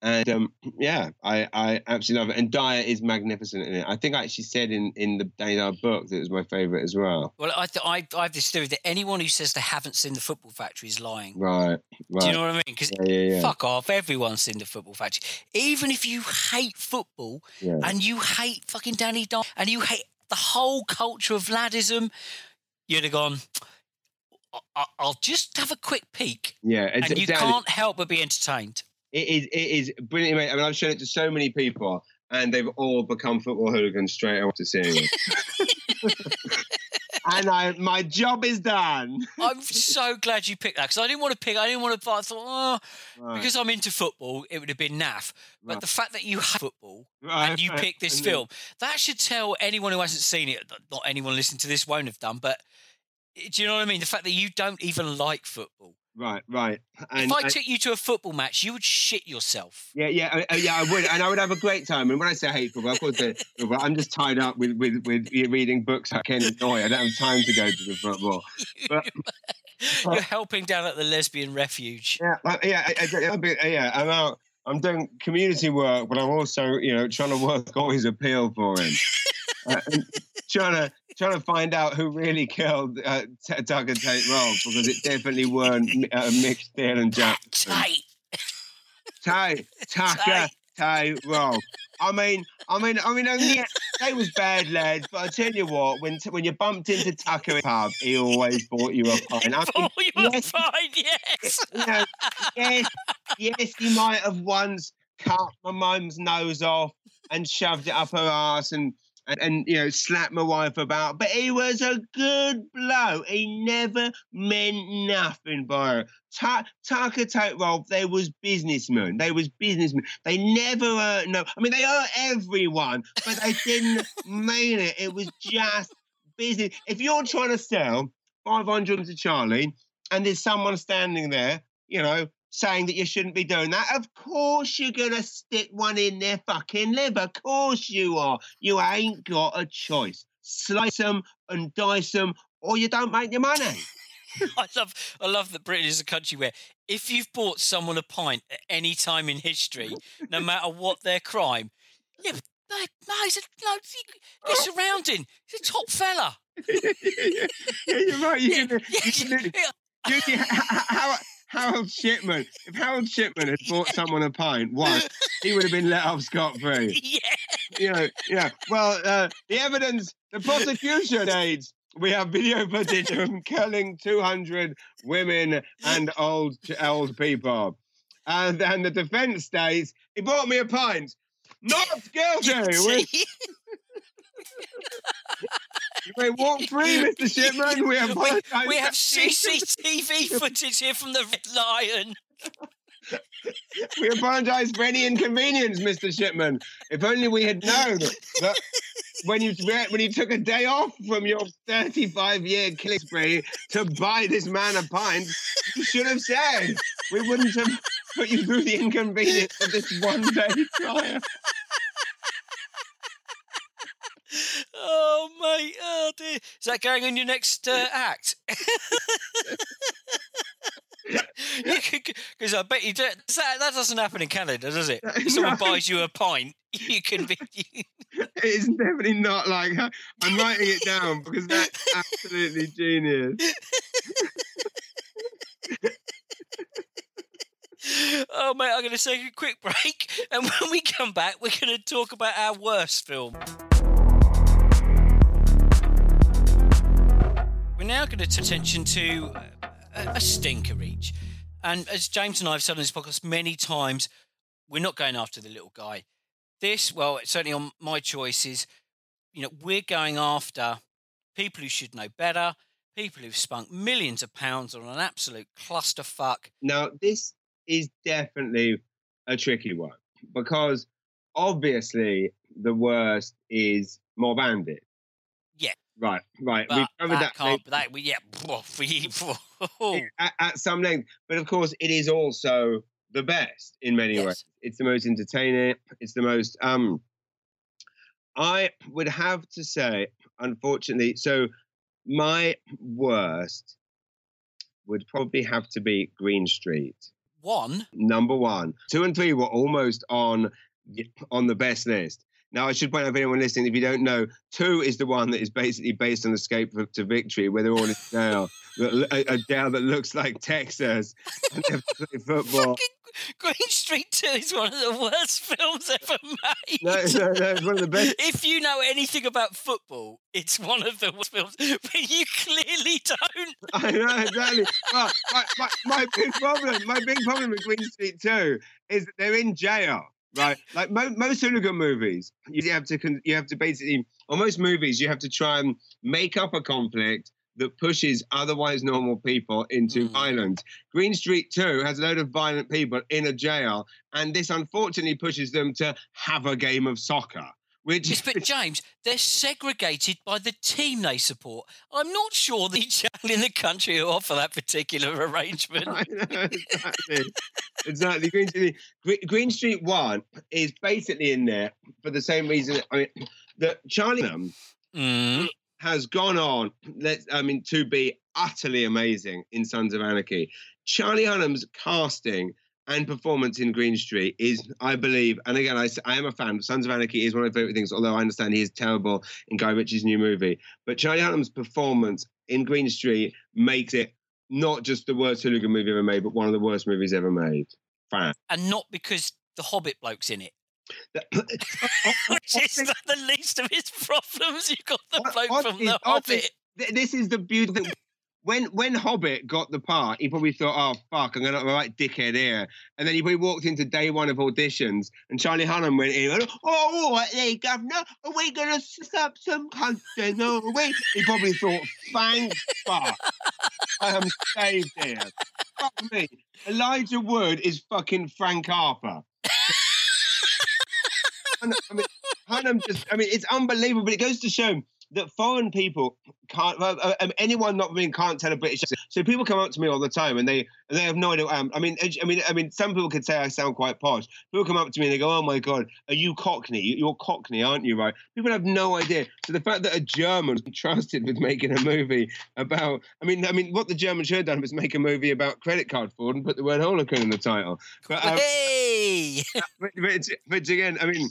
[SPEAKER 2] And um, yeah, I, I absolutely love it. And Dyer is magnificent in it. I think I actually said in, in the Dana book that it was my favourite as well.
[SPEAKER 1] Well, I, th- I I have this theory that anyone who says they haven't seen the Football Factory is lying.
[SPEAKER 2] Right, right.
[SPEAKER 1] Do you know what I mean? Because
[SPEAKER 2] Yeah, yeah, yeah.
[SPEAKER 1] fuck off, everyone's seen the Football Factory. Even if you hate football and you hate fucking Danny Don and you hate the whole culture of laddism, you'd have gone. "I- I- I'll just have a quick peek,
[SPEAKER 2] Yeah,
[SPEAKER 1] and you can't help but be entertained.
[SPEAKER 2] It is. It is brilliant. mate. I mean, I've shown it to so many people, and they've all become football hooligans straight after seeing it. and I, my job is done.
[SPEAKER 1] I'm so glad you picked that because I didn't want to pick. I didn't want to. I thought, oh,
[SPEAKER 2] Right.
[SPEAKER 1] because I'm into football, it would have been naff. But
[SPEAKER 2] Right.
[SPEAKER 1] the fact that you hate football
[SPEAKER 2] Right,
[SPEAKER 1] and you picked this film, that should tell anyone who hasn't seen it. Not anyone listening to this won't have done, but eh, do you know what I mean? The fact that you don't even like football.
[SPEAKER 2] Right, right. And,
[SPEAKER 1] if I took you to a football match, you would shit yourself.
[SPEAKER 2] yeah, yeah, uh, uh, yeah, I would, and I would have a great time. And when I say I hate football, of course, uh, I'm just tied up with with with reading books I can't enjoy. I don't have time to go to the football. But-
[SPEAKER 1] You're helping down at the lesbian refuge.
[SPEAKER 2] Yeah, like, yeah, I, I, bit, yeah. I'm out. I'm doing community work, but I'm also, you know, trying to work all his appeal for him. uh, trying to trying to find out who really killed uh, T- Tucker Tate Rolfe because it definitely weren't uh, Mick Steele and Jackson.
[SPEAKER 1] Tate.
[SPEAKER 2] Tay, Tucker Tate Rolfe. I mean, I mean, I mean, yeah, they was bad lads, but I tell you what, when when you bumped into Tucker in the pub, he always bought you a pint. I mean,
[SPEAKER 1] you
[SPEAKER 2] yes,
[SPEAKER 1] fine, yes.
[SPEAKER 2] you know, yes, yes, he might have once cut my mum's nose off and shoved it up her ass and, and, and you know, slap my wife about. But he was a good bloke. He never meant nothing by her. Tucker Tate Rolfe, they was businessmen. They was businessmen. They never hurt no. I mean, they hurt everyone, but they didn't mean it. It was just business. If you're trying to sell 500 to Charlie and there's someone standing there, you know, saying that you shouldn't be doing that, of course you're going to stick one in their fucking liver. Of course you are. You ain't got a choice. Slice them and dice them, or you don't make your money.
[SPEAKER 1] I love, I love that Britain is a country where if you've bought someone a pint at any time in history, no matter what their crime, yeah, no, no, he's a, no, you're surrounding. He's a top fella.
[SPEAKER 2] yeah, you're right. You
[SPEAKER 1] Yeah,
[SPEAKER 2] can,
[SPEAKER 1] yeah,
[SPEAKER 2] you can,
[SPEAKER 1] yeah.
[SPEAKER 2] you can, Harold, Harold Shipman, if Harold Shipman had bought someone a pint once, he would have been let off scot free.
[SPEAKER 1] yeah.
[SPEAKER 2] you know, yeah. Well, uh, the evidence, the prosecution aids. We have video footage of him killing 200 women and old old people. And then the defense states, he bought me a pint. Not guilty. We, you walk free, Mr. Shipman. We
[SPEAKER 1] we,
[SPEAKER 2] apologize.
[SPEAKER 1] we have CCTV footage here from the Red Lion.
[SPEAKER 2] We apologize for any inconvenience, Mr. Shipman. If only we had known that when you when you took a day off from your 35 year killing spree to buy this man a pint, you should have said we wouldn't have put you through the inconvenience of this one day trial.
[SPEAKER 1] Oh mate, oh dear. Is that going on your next uh, act? Because I bet you do. That, that doesn't happen in Canada, does it? If someone
[SPEAKER 2] No.
[SPEAKER 1] buys you a pint, you can be.
[SPEAKER 2] It's definitely not like I'm writing it down because that's absolutely genius.
[SPEAKER 1] oh mate, I'm going to take a quick break, and when we come back, we're going to talk about our worst film. We're now going to turn attention to a, a stinker each. And as James and I have said on this podcast many times, we're not going after the little guy. This, well, certainly on my choices. You know, we're going after people who should know better, people who've spunk millions of pounds on an absolute clusterfuck.
[SPEAKER 2] Now, this is definitely a tricky one because obviously the worst is Mob
[SPEAKER 1] Handed.
[SPEAKER 2] Right, right.
[SPEAKER 1] But
[SPEAKER 2] We've covered
[SPEAKER 1] that
[SPEAKER 2] that,
[SPEAKER 1] that, we- yeah,
[SPEAKER 2] at, at some length. But of course, it is also the best in many
[SPEAKER 1] Yes.
[SPEAKER 2] ways. It's the most entertaining. It's the most. Um, I would have to say, unfortunately, so my worst would probably have to be Green Street.
[SPEAKER 1] one.
[SPEAKER 2] Number one, two and three were almost on on the best list. Now, I should point out for anyone listening, if you don't know, two is the one that is basically based on Escape to Victory, where they're all in jail, a, a jail that looks like Texas, and they have to play football.
[SPEAKER 1] Green Street 2 is one of the worst films ever made.
[SPEAKER 2] No, no, no, it's one of the best.
[SPEAKER 1] If you know anything about football, it's one of the worst films, but you clearly don't.
[SPEAKER 2] I know exactly. My, my, my big problem, my big problem with Green Street Two is that they're in jail, right? Like mo- most hooligan movies, you have to con- you have to basically, or most movies, you have to try and make up a conflict that pushes otherwise normal people into
[SPEAKER 1] Mm.
[SPEAKER 2] violence. Green Street Two has a load of violent people in a jail, and this unfortunately pushes them to have a game of soccer. Which
[SPEAKER 1] Yes, but James, they're segregated by the team they support. I'm not sure the channel in the country who offer that particular arrangement.
[SPEAKER 2] I know, exactly. exactly. Green Street, Green, Street One is basically in there for the same reason. I mean, that Charlie
[SPEAKER 1] Mm.
[SPEAKER 2] has gone on. Let's, I mean, to be utterly amazing in Sons of Anarchy. Charlie Hunnam's casting and performance in Green Street is, I believe, and again, I am a fan. Sons of Anarchy is one of my favorite things, although I understand he is terrible in Guy Ritchie's new movie. But Charlie Hunnam's performance in Green Street makes it not just the worst hooligan movie ever made, but one of the worst movies ever made. Fan.
[SPEAKER 1] And not because the Hobbit bloke's in it. Which is the least of his problems. You've got the bloke
[SPEAKER 2] what
[SPEAKER 1] from
[SPEAKER 2] is-
[SPEAKER 1] the Hobbit.
[SPEAKER 2] Th- this is the beautiful thing. When when Hobbit got the part, he probably thought, "Oh fuck, I'm gonna a right dickhead here." And then he probably walked into day one of auditions, and Charlie Hunnam went in. Oh, right, there, governor. Are we gonna up some content? No, we. He probably thought, "Thank fuck, I am saved here." Fuck me. Elijah Wood is fucking Frank Harper. I mean, Hunnam just, I mean, it's unbelievable, but it goes to show that foreign people can't, uh, um, anyone not being can't tell a British accent. So people come up to me all the time and they they have no idea. what I mean, I mean, I mean, some people could say I sound quite posh. People come up to me and they go, "Oh my god, are you Cockney? You're Cockney, aren't you?" Right? People have no idea. So the fact that a German was trusted with making a movie about, I mean, I mean, what the Germans should have done was make a movie about credit card fraud and put the word Holocaust in the title. But, um,
[SPEAKER 1] hey!
[SPEAKER 2] but, but, it's- but again, I mean,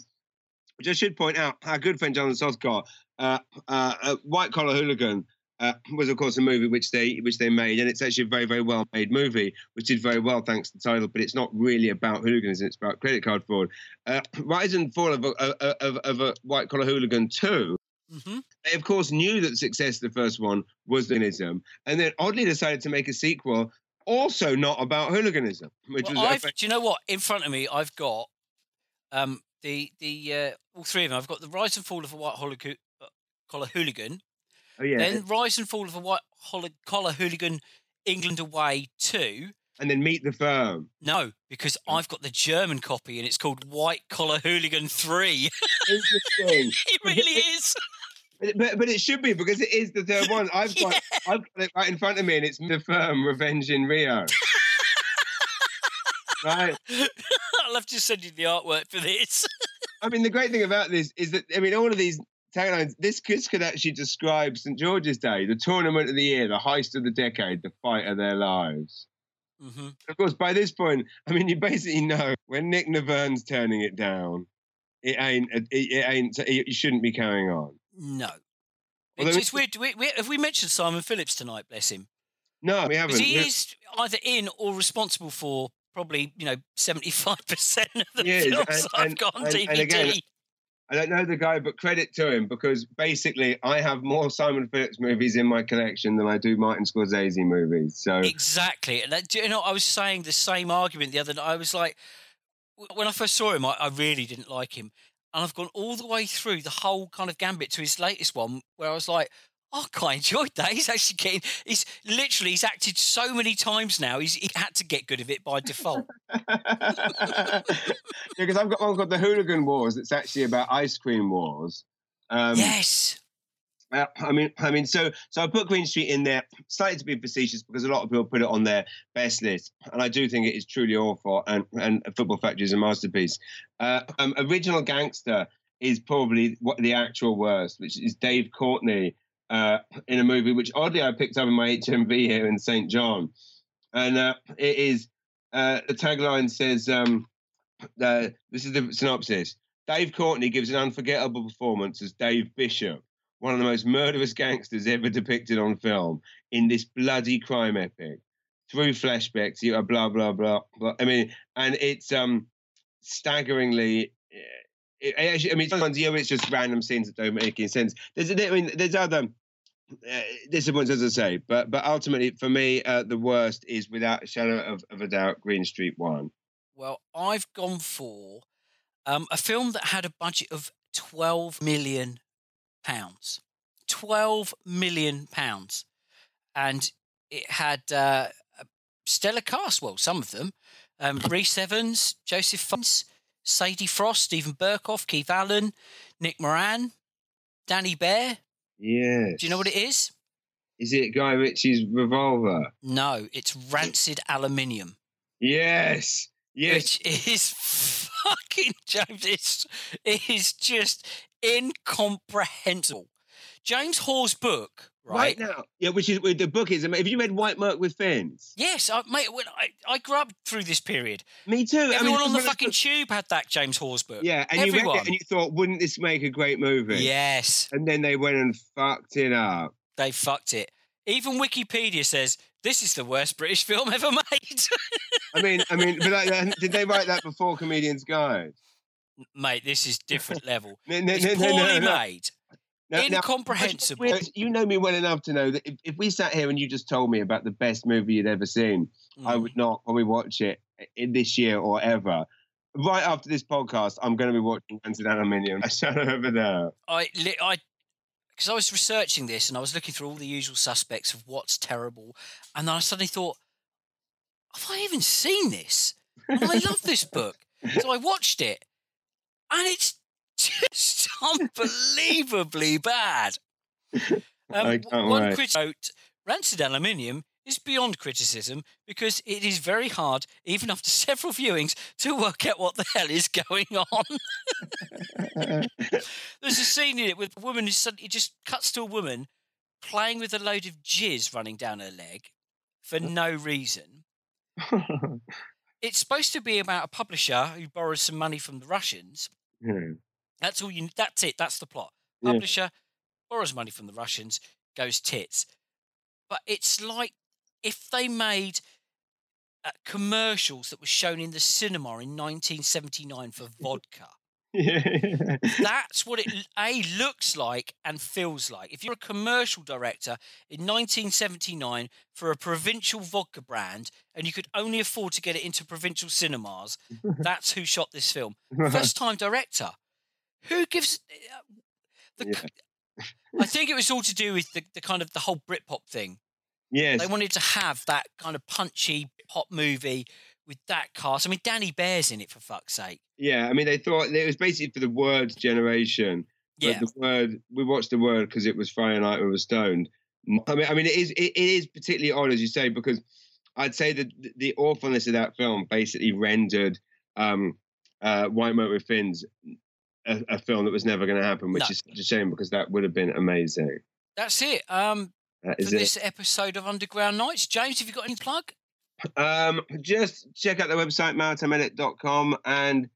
[SPEAKER 2] which I should point out, our good friend Jonathan Sothcott, uh, White Collar Hooligan, uh, was of course a movie which they which they made, and it's actually a very very well made movie, which did very well thanks to the title. But it's not really about hooliganism; it's about credit card fraud. Uh, Rise and Fall of a, of, of a White Collar Hooligan two.
[SPEAKER 1] hmm
[SPEAKER 2] They of course knew that the success of the first one was hooliganism, and then oddly decided to make a sequel also not about hooliganism, which
[SPEAKER 1] Well,
[SPEAKER 2] was
[SPEAKER 1] do you know what? In front of me, I've got um, the the uh, all three of them. I've got the Rise and Fall of a White uh, Collar Hooligan,
[SPEAKER 2] oh, yeah.
[SPEAKER 1] then Rise and Fall of a White Collar Hooligan England Away 2,
[SPEAKER 2] and then Meet the Firm.
[SPEAKER 1] No, because oh. I've got the German copy and it's called White Collar Hooligan 3.
[SPEAKER 2] Interesting.
[SPEAKER 1] it really is.
[SPEAKER 2] But, but it should be because it is the third one. I've got I've got it right in front of me, and it's the firm Revenge in Rio. right.
[SPEAKER 1] I'll have to send you the artwork for this.
[SPEAKER 2] I mean, the great thing about this is that I mean, all of these This could, this could actually describe St George's Day, the tournament of the year, the heist of the decade, the fight of their lives.
[SPEAKER 1] Mm-hmm.
[SPEAKER 2] Of course, by this point, I mean, you basically know when Nick Nevern's turning it down, it ain't. It, it ain't. You shouldn't be carrying on.
[SPEAKER 1] No.
[SPEAKER 2] Although
[SPEAKER 1] It's,
[SPEAKER 2] it's-
[SPEAKER 1] weird. We, we, have we mentioned Simon Phillips tonight? Bless him.
[SPEAKER 2] No, we haven't.
[SPEAKER 1] He is either in or responsible for probably you know seventy five percent of the films
[SPEAKER 2] and-
[SPEAKER 1] I've
[SPEAKER 2] and-
[SPEAKER 1] got on
[SPEAKER 2] and-
[SPEAKER 1] DVD.
[SPEAKER 2] and again, I don't know the guy, but credit to him because basically I have more Simon Phillips movies in my collection than I do Martin Scorsese movies. So
[SPEAKER 1] Exactly. And that, you know, I was saying the same argument the other night. I was like, when I first saw him, I, I really didn't like him. And I've gone all the way through the whole kind of gambit to his latest one, where I was like, I quite enjoyed that. He's actually getting, he's literally, he's acted so many times now, he's, he had to get good of it by default.
[SPEAKER 2] because I've got one called The Hooligan Wars. It's actually about ice cream wars. Um,
[SPEAKER 1] yes.
[SPEAKER 2] Uh, I mean, I mean, so so I put Green Street in there, slightly to be facetious because a lot of people put it on their best list, and I do think it is truly awful. And and Football Factory is a masterpiece. Uh, um, Original Gangster is probably what the actual worst, which is Dave Courtney uh, in a movie which oddly I picked up in my HMV here in St John, and uh, it is uh, the tagline says, um, uh, "This is the synopsis." Dave Courtney gives an unforgettable performance as Dave Bishop one of the most murderous gangsters ever depicted on film in this bloody crime epic. Through flashbacks you are blah blah blah blah. I mean and it's um staggeringly eh, it, it actually, I mean, sometimes yeah, it's just random scenes that don't make any sense. There's, I mean, there's other uh, disappointments, as I say, but but ultimately, for me, uh, the worst is without a shadow of, of a doubt, Green Street One.
[SPEAKER 1] Well, I've gone for um, a film that had a budget of 12 million pounds. 12 million pounds. And it had uh, a stellar cast, well, some of them. Um, Rhys Ifans, Joseph Fiennes, Sadie Frost, Steven Berkoff, Keith Allen, Nick Moran, Dani Behr.
[SPEAKER 2] Yeah.
[SPEAKER 1] Do you know what it is?
[SPEAKER 2] Is it Guy Ritchie's Revolver?
[SPEAKER 1] No, it's Rancid Aluminium.
[SPEAKER 2] Yes. Yes.
[SPEAKER 1] Which is fucking James. It's, it is just incomprehensible. James Hawes's book, right?
[SPEAKER 2] Right now, yeah, which is the book is. Have you read White Merc with Fins?
[SPEAKER 1] Yes, I, mate. When I, I grew up through this period.
[SPEAKER 2] Me too. I mean,
[SPEAKER 1] Everyone on the fucking tube had that James Hawes's book.
[SPEAKER 2] Yeah, and
[SPEAKER 1] Everyone.
[SPEAKER 2] you read it and you thought, wouldn't this make a great movie?
[SPEAKER 1] Yes,
[SPEAKER 2] And then they went and fucked it up.
[SPEAKER 1] they fucked it. Even Wikipedia says this is the worst British film ever made.
[SPEAKER 2] I mean, I mean, but like, did they write that before Comedian's Guide?
[SPEAKER 1] mate, this is different level.
[SPEAKER 2] No, no,
[SPEAKER 1] It's
[SPEAKER 2] no,
[SPEAKER 1] poorly made.
[SPEAKER 2] Now- now,
[SPEAKER 1] Incomprehensible.
[SPEAKER 2] Rich, You know me well enough to know that if, if we sat here and you just told me about the best movie you'd ever seen, I
[SPEAKER 1] Mm.
[SPEAKER 2] would not probably watch it in this year or ever. Right after this podcast, I'm going to be watching Rancid Aluminium. I shut over there.
[SPEAKER 1] I, I, because I was researching this and I was looking through all the usual suspects of what's terrible, and then I suddenly thought, have I even seen this? And I love this book, so I watched it, and it's just unbelievably bad. Um,
[SPEAKER 2] I can't
[SPEAKER 1] one
[SPEAKER 2] wait.
[SPEAKER 1] critic wrote, "Rancid Aluminium." Is beyond criticism because it is very hard, even after several viewings, to work out what the hell is going on. There's a scene in it with a woman who suddenly just cuts to a woman playing with a load of jizz running down her leg for no reason. It's supposed to be about a publisher who borrows some money from the Russians.
[SPEAKER 2] Yeah.
[SPEAKER 1] That's all you. That's it. That's the plot.
[SPEAKER 2] Yeah.
[SPEAKER 1] Publisher borrows money from the Russians, goes tits. But it's like if they made uh, commercials that were shown in the cinema in 1979 for vodka. That's what it a looks like and feels like. If you're a commercial director in 1979 for a provincial vodka brand and you could only afford to get it into provincial cinemas, that's who shot this film. First time director. Who gives uh, the? I think it was all to do with the, the kind of the whole Britpop thing.
[SPEAKER 2] Yes.
[SPEAKER 1] They wanted to have that kind of punchy pop movie with that cast. I mean, Dani Behr's in it for fuck's sake.
[SPEAKER 2] Yeah, I mean, they thought it was basically for the word generation. But
[SPEAKER 1] Yeah.
[SPEAKER 2] the word we watched the word because it was Friday night we were stoned. I mean, I mean, it is it, it is particularly odd as you say because I'd say that the- awfulness of that film basically rendered um, uh, White Motor with Fins a, a film that was never going to happen, which
[SPEAKER 1] No.
[SPEAKER 2] is such a shame because that would have been amazing.
[SPEAKER 1] That's it. Um,
[SPEAKER 2] That
[SPEAKER 1] for
[SPEAKER 2] is it.
[SPEAKER 1] this episode of Underground Nights, James, have you got any plug?
[SPEAKER 2] Um, just check out the website maritimeedit.com and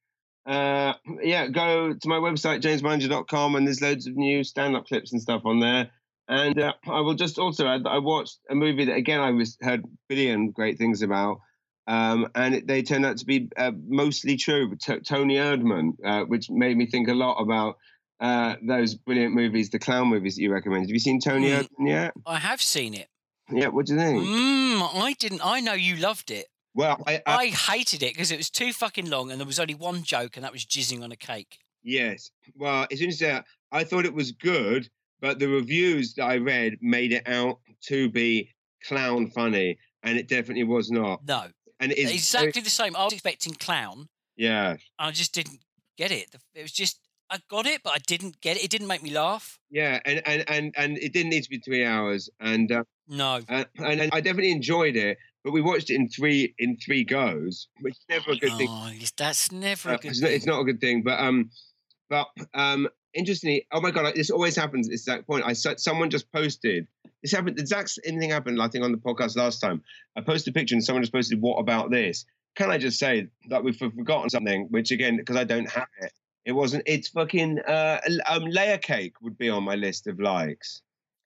[SPEAKER 2] uh, yeah, go to my website jamesmullinger.com and there's loads of new stand-up clips and stuff on there. And uh, I will just also add that I watched a movie that again I was heard billion great things about, um, and it, they turned out to be uh, mostly true. T- Toni Erdmann, uh, which made me think a lot about uh, those brilliant movies, the clown movies that you recommended. Have you seen Tony
[SPEAKER 1] Mm.
[SPEAKER 2] Erdman yet?
[SPEAKER 1] I have seen it.
[SPEAKER 2] Yeah, what do you think?
[SPEAKER 1] Mm, I didn't. I know you loved it.
[SPEAKER 2] Well, I, I
[SPEAKER 1] I hated it because it was too fucking long and there was only one joke and that was jizzing on a cake.
[SPEAKER 2] Yes. Well, as it's interesting. I thought it was good, but the reviews that I read made it out to be clown funny, and it definitely was not.
[SPEAKER 1] No,
[SPEAKER 2] And it is
[SPEAKER 1] exactly the same. I was expecting clown.
[SPEAKER 2] yeah,
[SPEAKER 1] I just didn't get it. It was just I got it, but I didn't get it. It didn't make me laugh.
[SPEAKER 2] yeah, and and and and it didn't need to be three hours, and uh,
[SPEAKER 1] No,
[SPEAKER 2] uh, and, and I definitely enjoyed it. But we watched it in three in three goes, which is never a good thing.
[SPEAKER 1] oh, yes, that's never
[SPEAKER 2] Uh,
[SPEAKER 1] a good.
[SPEAKER 2] it's, not, it's not a good thing, but um, but um, interestingly, oh my god, this always happens at this exact point. I someone just posted. This happened. The exact same thing happened. I think on the podcast last time. I posted a picture and someone just posted, "What about this?" Can I just say that we've forgotten something? Which again, because I don't have it, it wasn't. It's fucking uh, um, layer cake would be on my list of likes.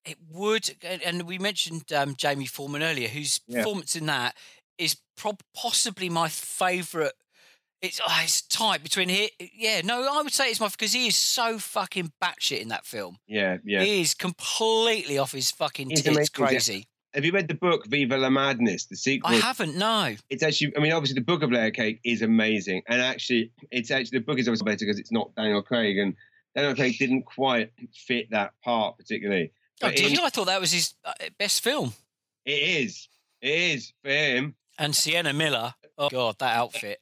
[SPEAKER 1] It would, and- and we mentioned um, Jamie Foreman earlier, whose
[SPEAKER 2] Yeah.
[SPEAKER 1] performance in that is prob- possibly my favourite. It's oh, it's tight between here. Yeah, no, I would say it's my because he is so fucking batshit in that film.
[SPEAKER 2] Yeah, yeah.
[SPEAKER 1] He is completely off his fucking
[SPEAKER 2] He's
[SPEAKER 1] tits,
[SPEAKER 2] amazing, yeah.
[SPEAKER 1] crazy.
[SPEAKER 2] Have you read the book Viva la Madness, the sequel?
[SPEAKER 1] I haven't. No,
[SPEAKER 2] it's actually i mean obviously the book of layer cake is amazing and actually it's actually the book is obviously better because it's not daniel craig and daniel craig didn't quite fit that part particularly
[SPEAKER 1] oh,
[SPEAKER 2] But
[SPEAKER 1] did? I thought that was his uh, best film.
[SPEAKER 2] it is it is for him
[SPEAKER 1] And Sienna Miller. Oh God, that outfit.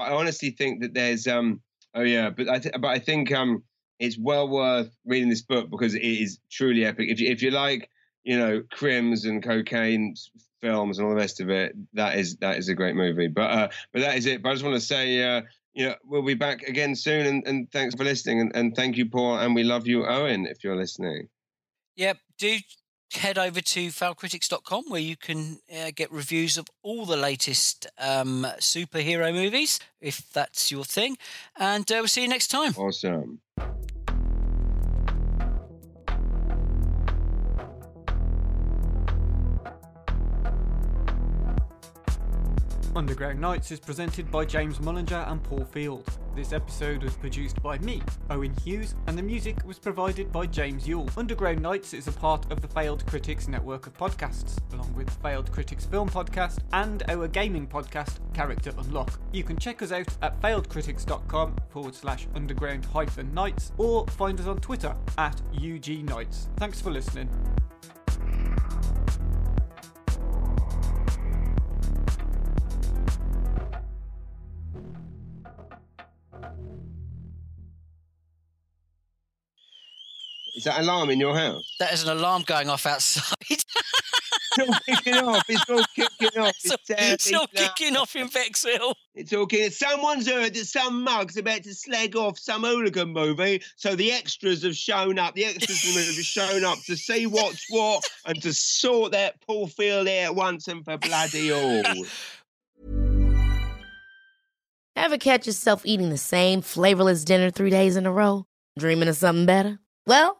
[SPEAKER 2] I honestly think that there's um oh yeah but i th- but i think um it's well worth reading this book because it is truly epic if you if you like you know crims and cocaine films and all the rest of it that is that is a great movie but uh but that is it but i just want to say uh you know, we'll be back again soon, and, and thanks for listening, and, and thank you, Paul, and we love you, Owen, if you're listening.
[SPEAKER 1] Yep. Do head over to failedcritics.com where you can uh, get reviews of all the latest um, superhero movies, if that's your thing. And uh, we'll see you next time.
[SPEAKER 2] Awesome.
[SPEAKER 4] Underground Nights is presented by James Mullinger and Paul Field. This episode was produced by me, Owen Hughes, and the music was provided by James Yule. Underground Nights is a part of the Failed Critics network of podcasts, along with Failed Critics Film Podcast and our gaming podcast, Character Unlock. You can check us out at failedcritics.com forward slash underground hyphen nights or find us on Twitter at UG Nights. Thanks for listening.
[SPEAKER 2] Is that alarm in your house?
[SPEAKER 1] That is an alarm going off outside.
[SPEAKER 2] It's all kicking off. It's all kicking off.
[SPEAKER 1] it's all, it's all kicking off in Bexhill.
[SPEAKER 2] It's all kicking. Someone's heard that some mug's about to slag off some hooligan movie, so the extras have shown up. The extras have shown up to see what's what and to sort that poor Field out once and for bloody all.
[SPEAKER 5] Ever catch yourself eating the same flavorless dinner three days in a row? Dreaming of something better? Well,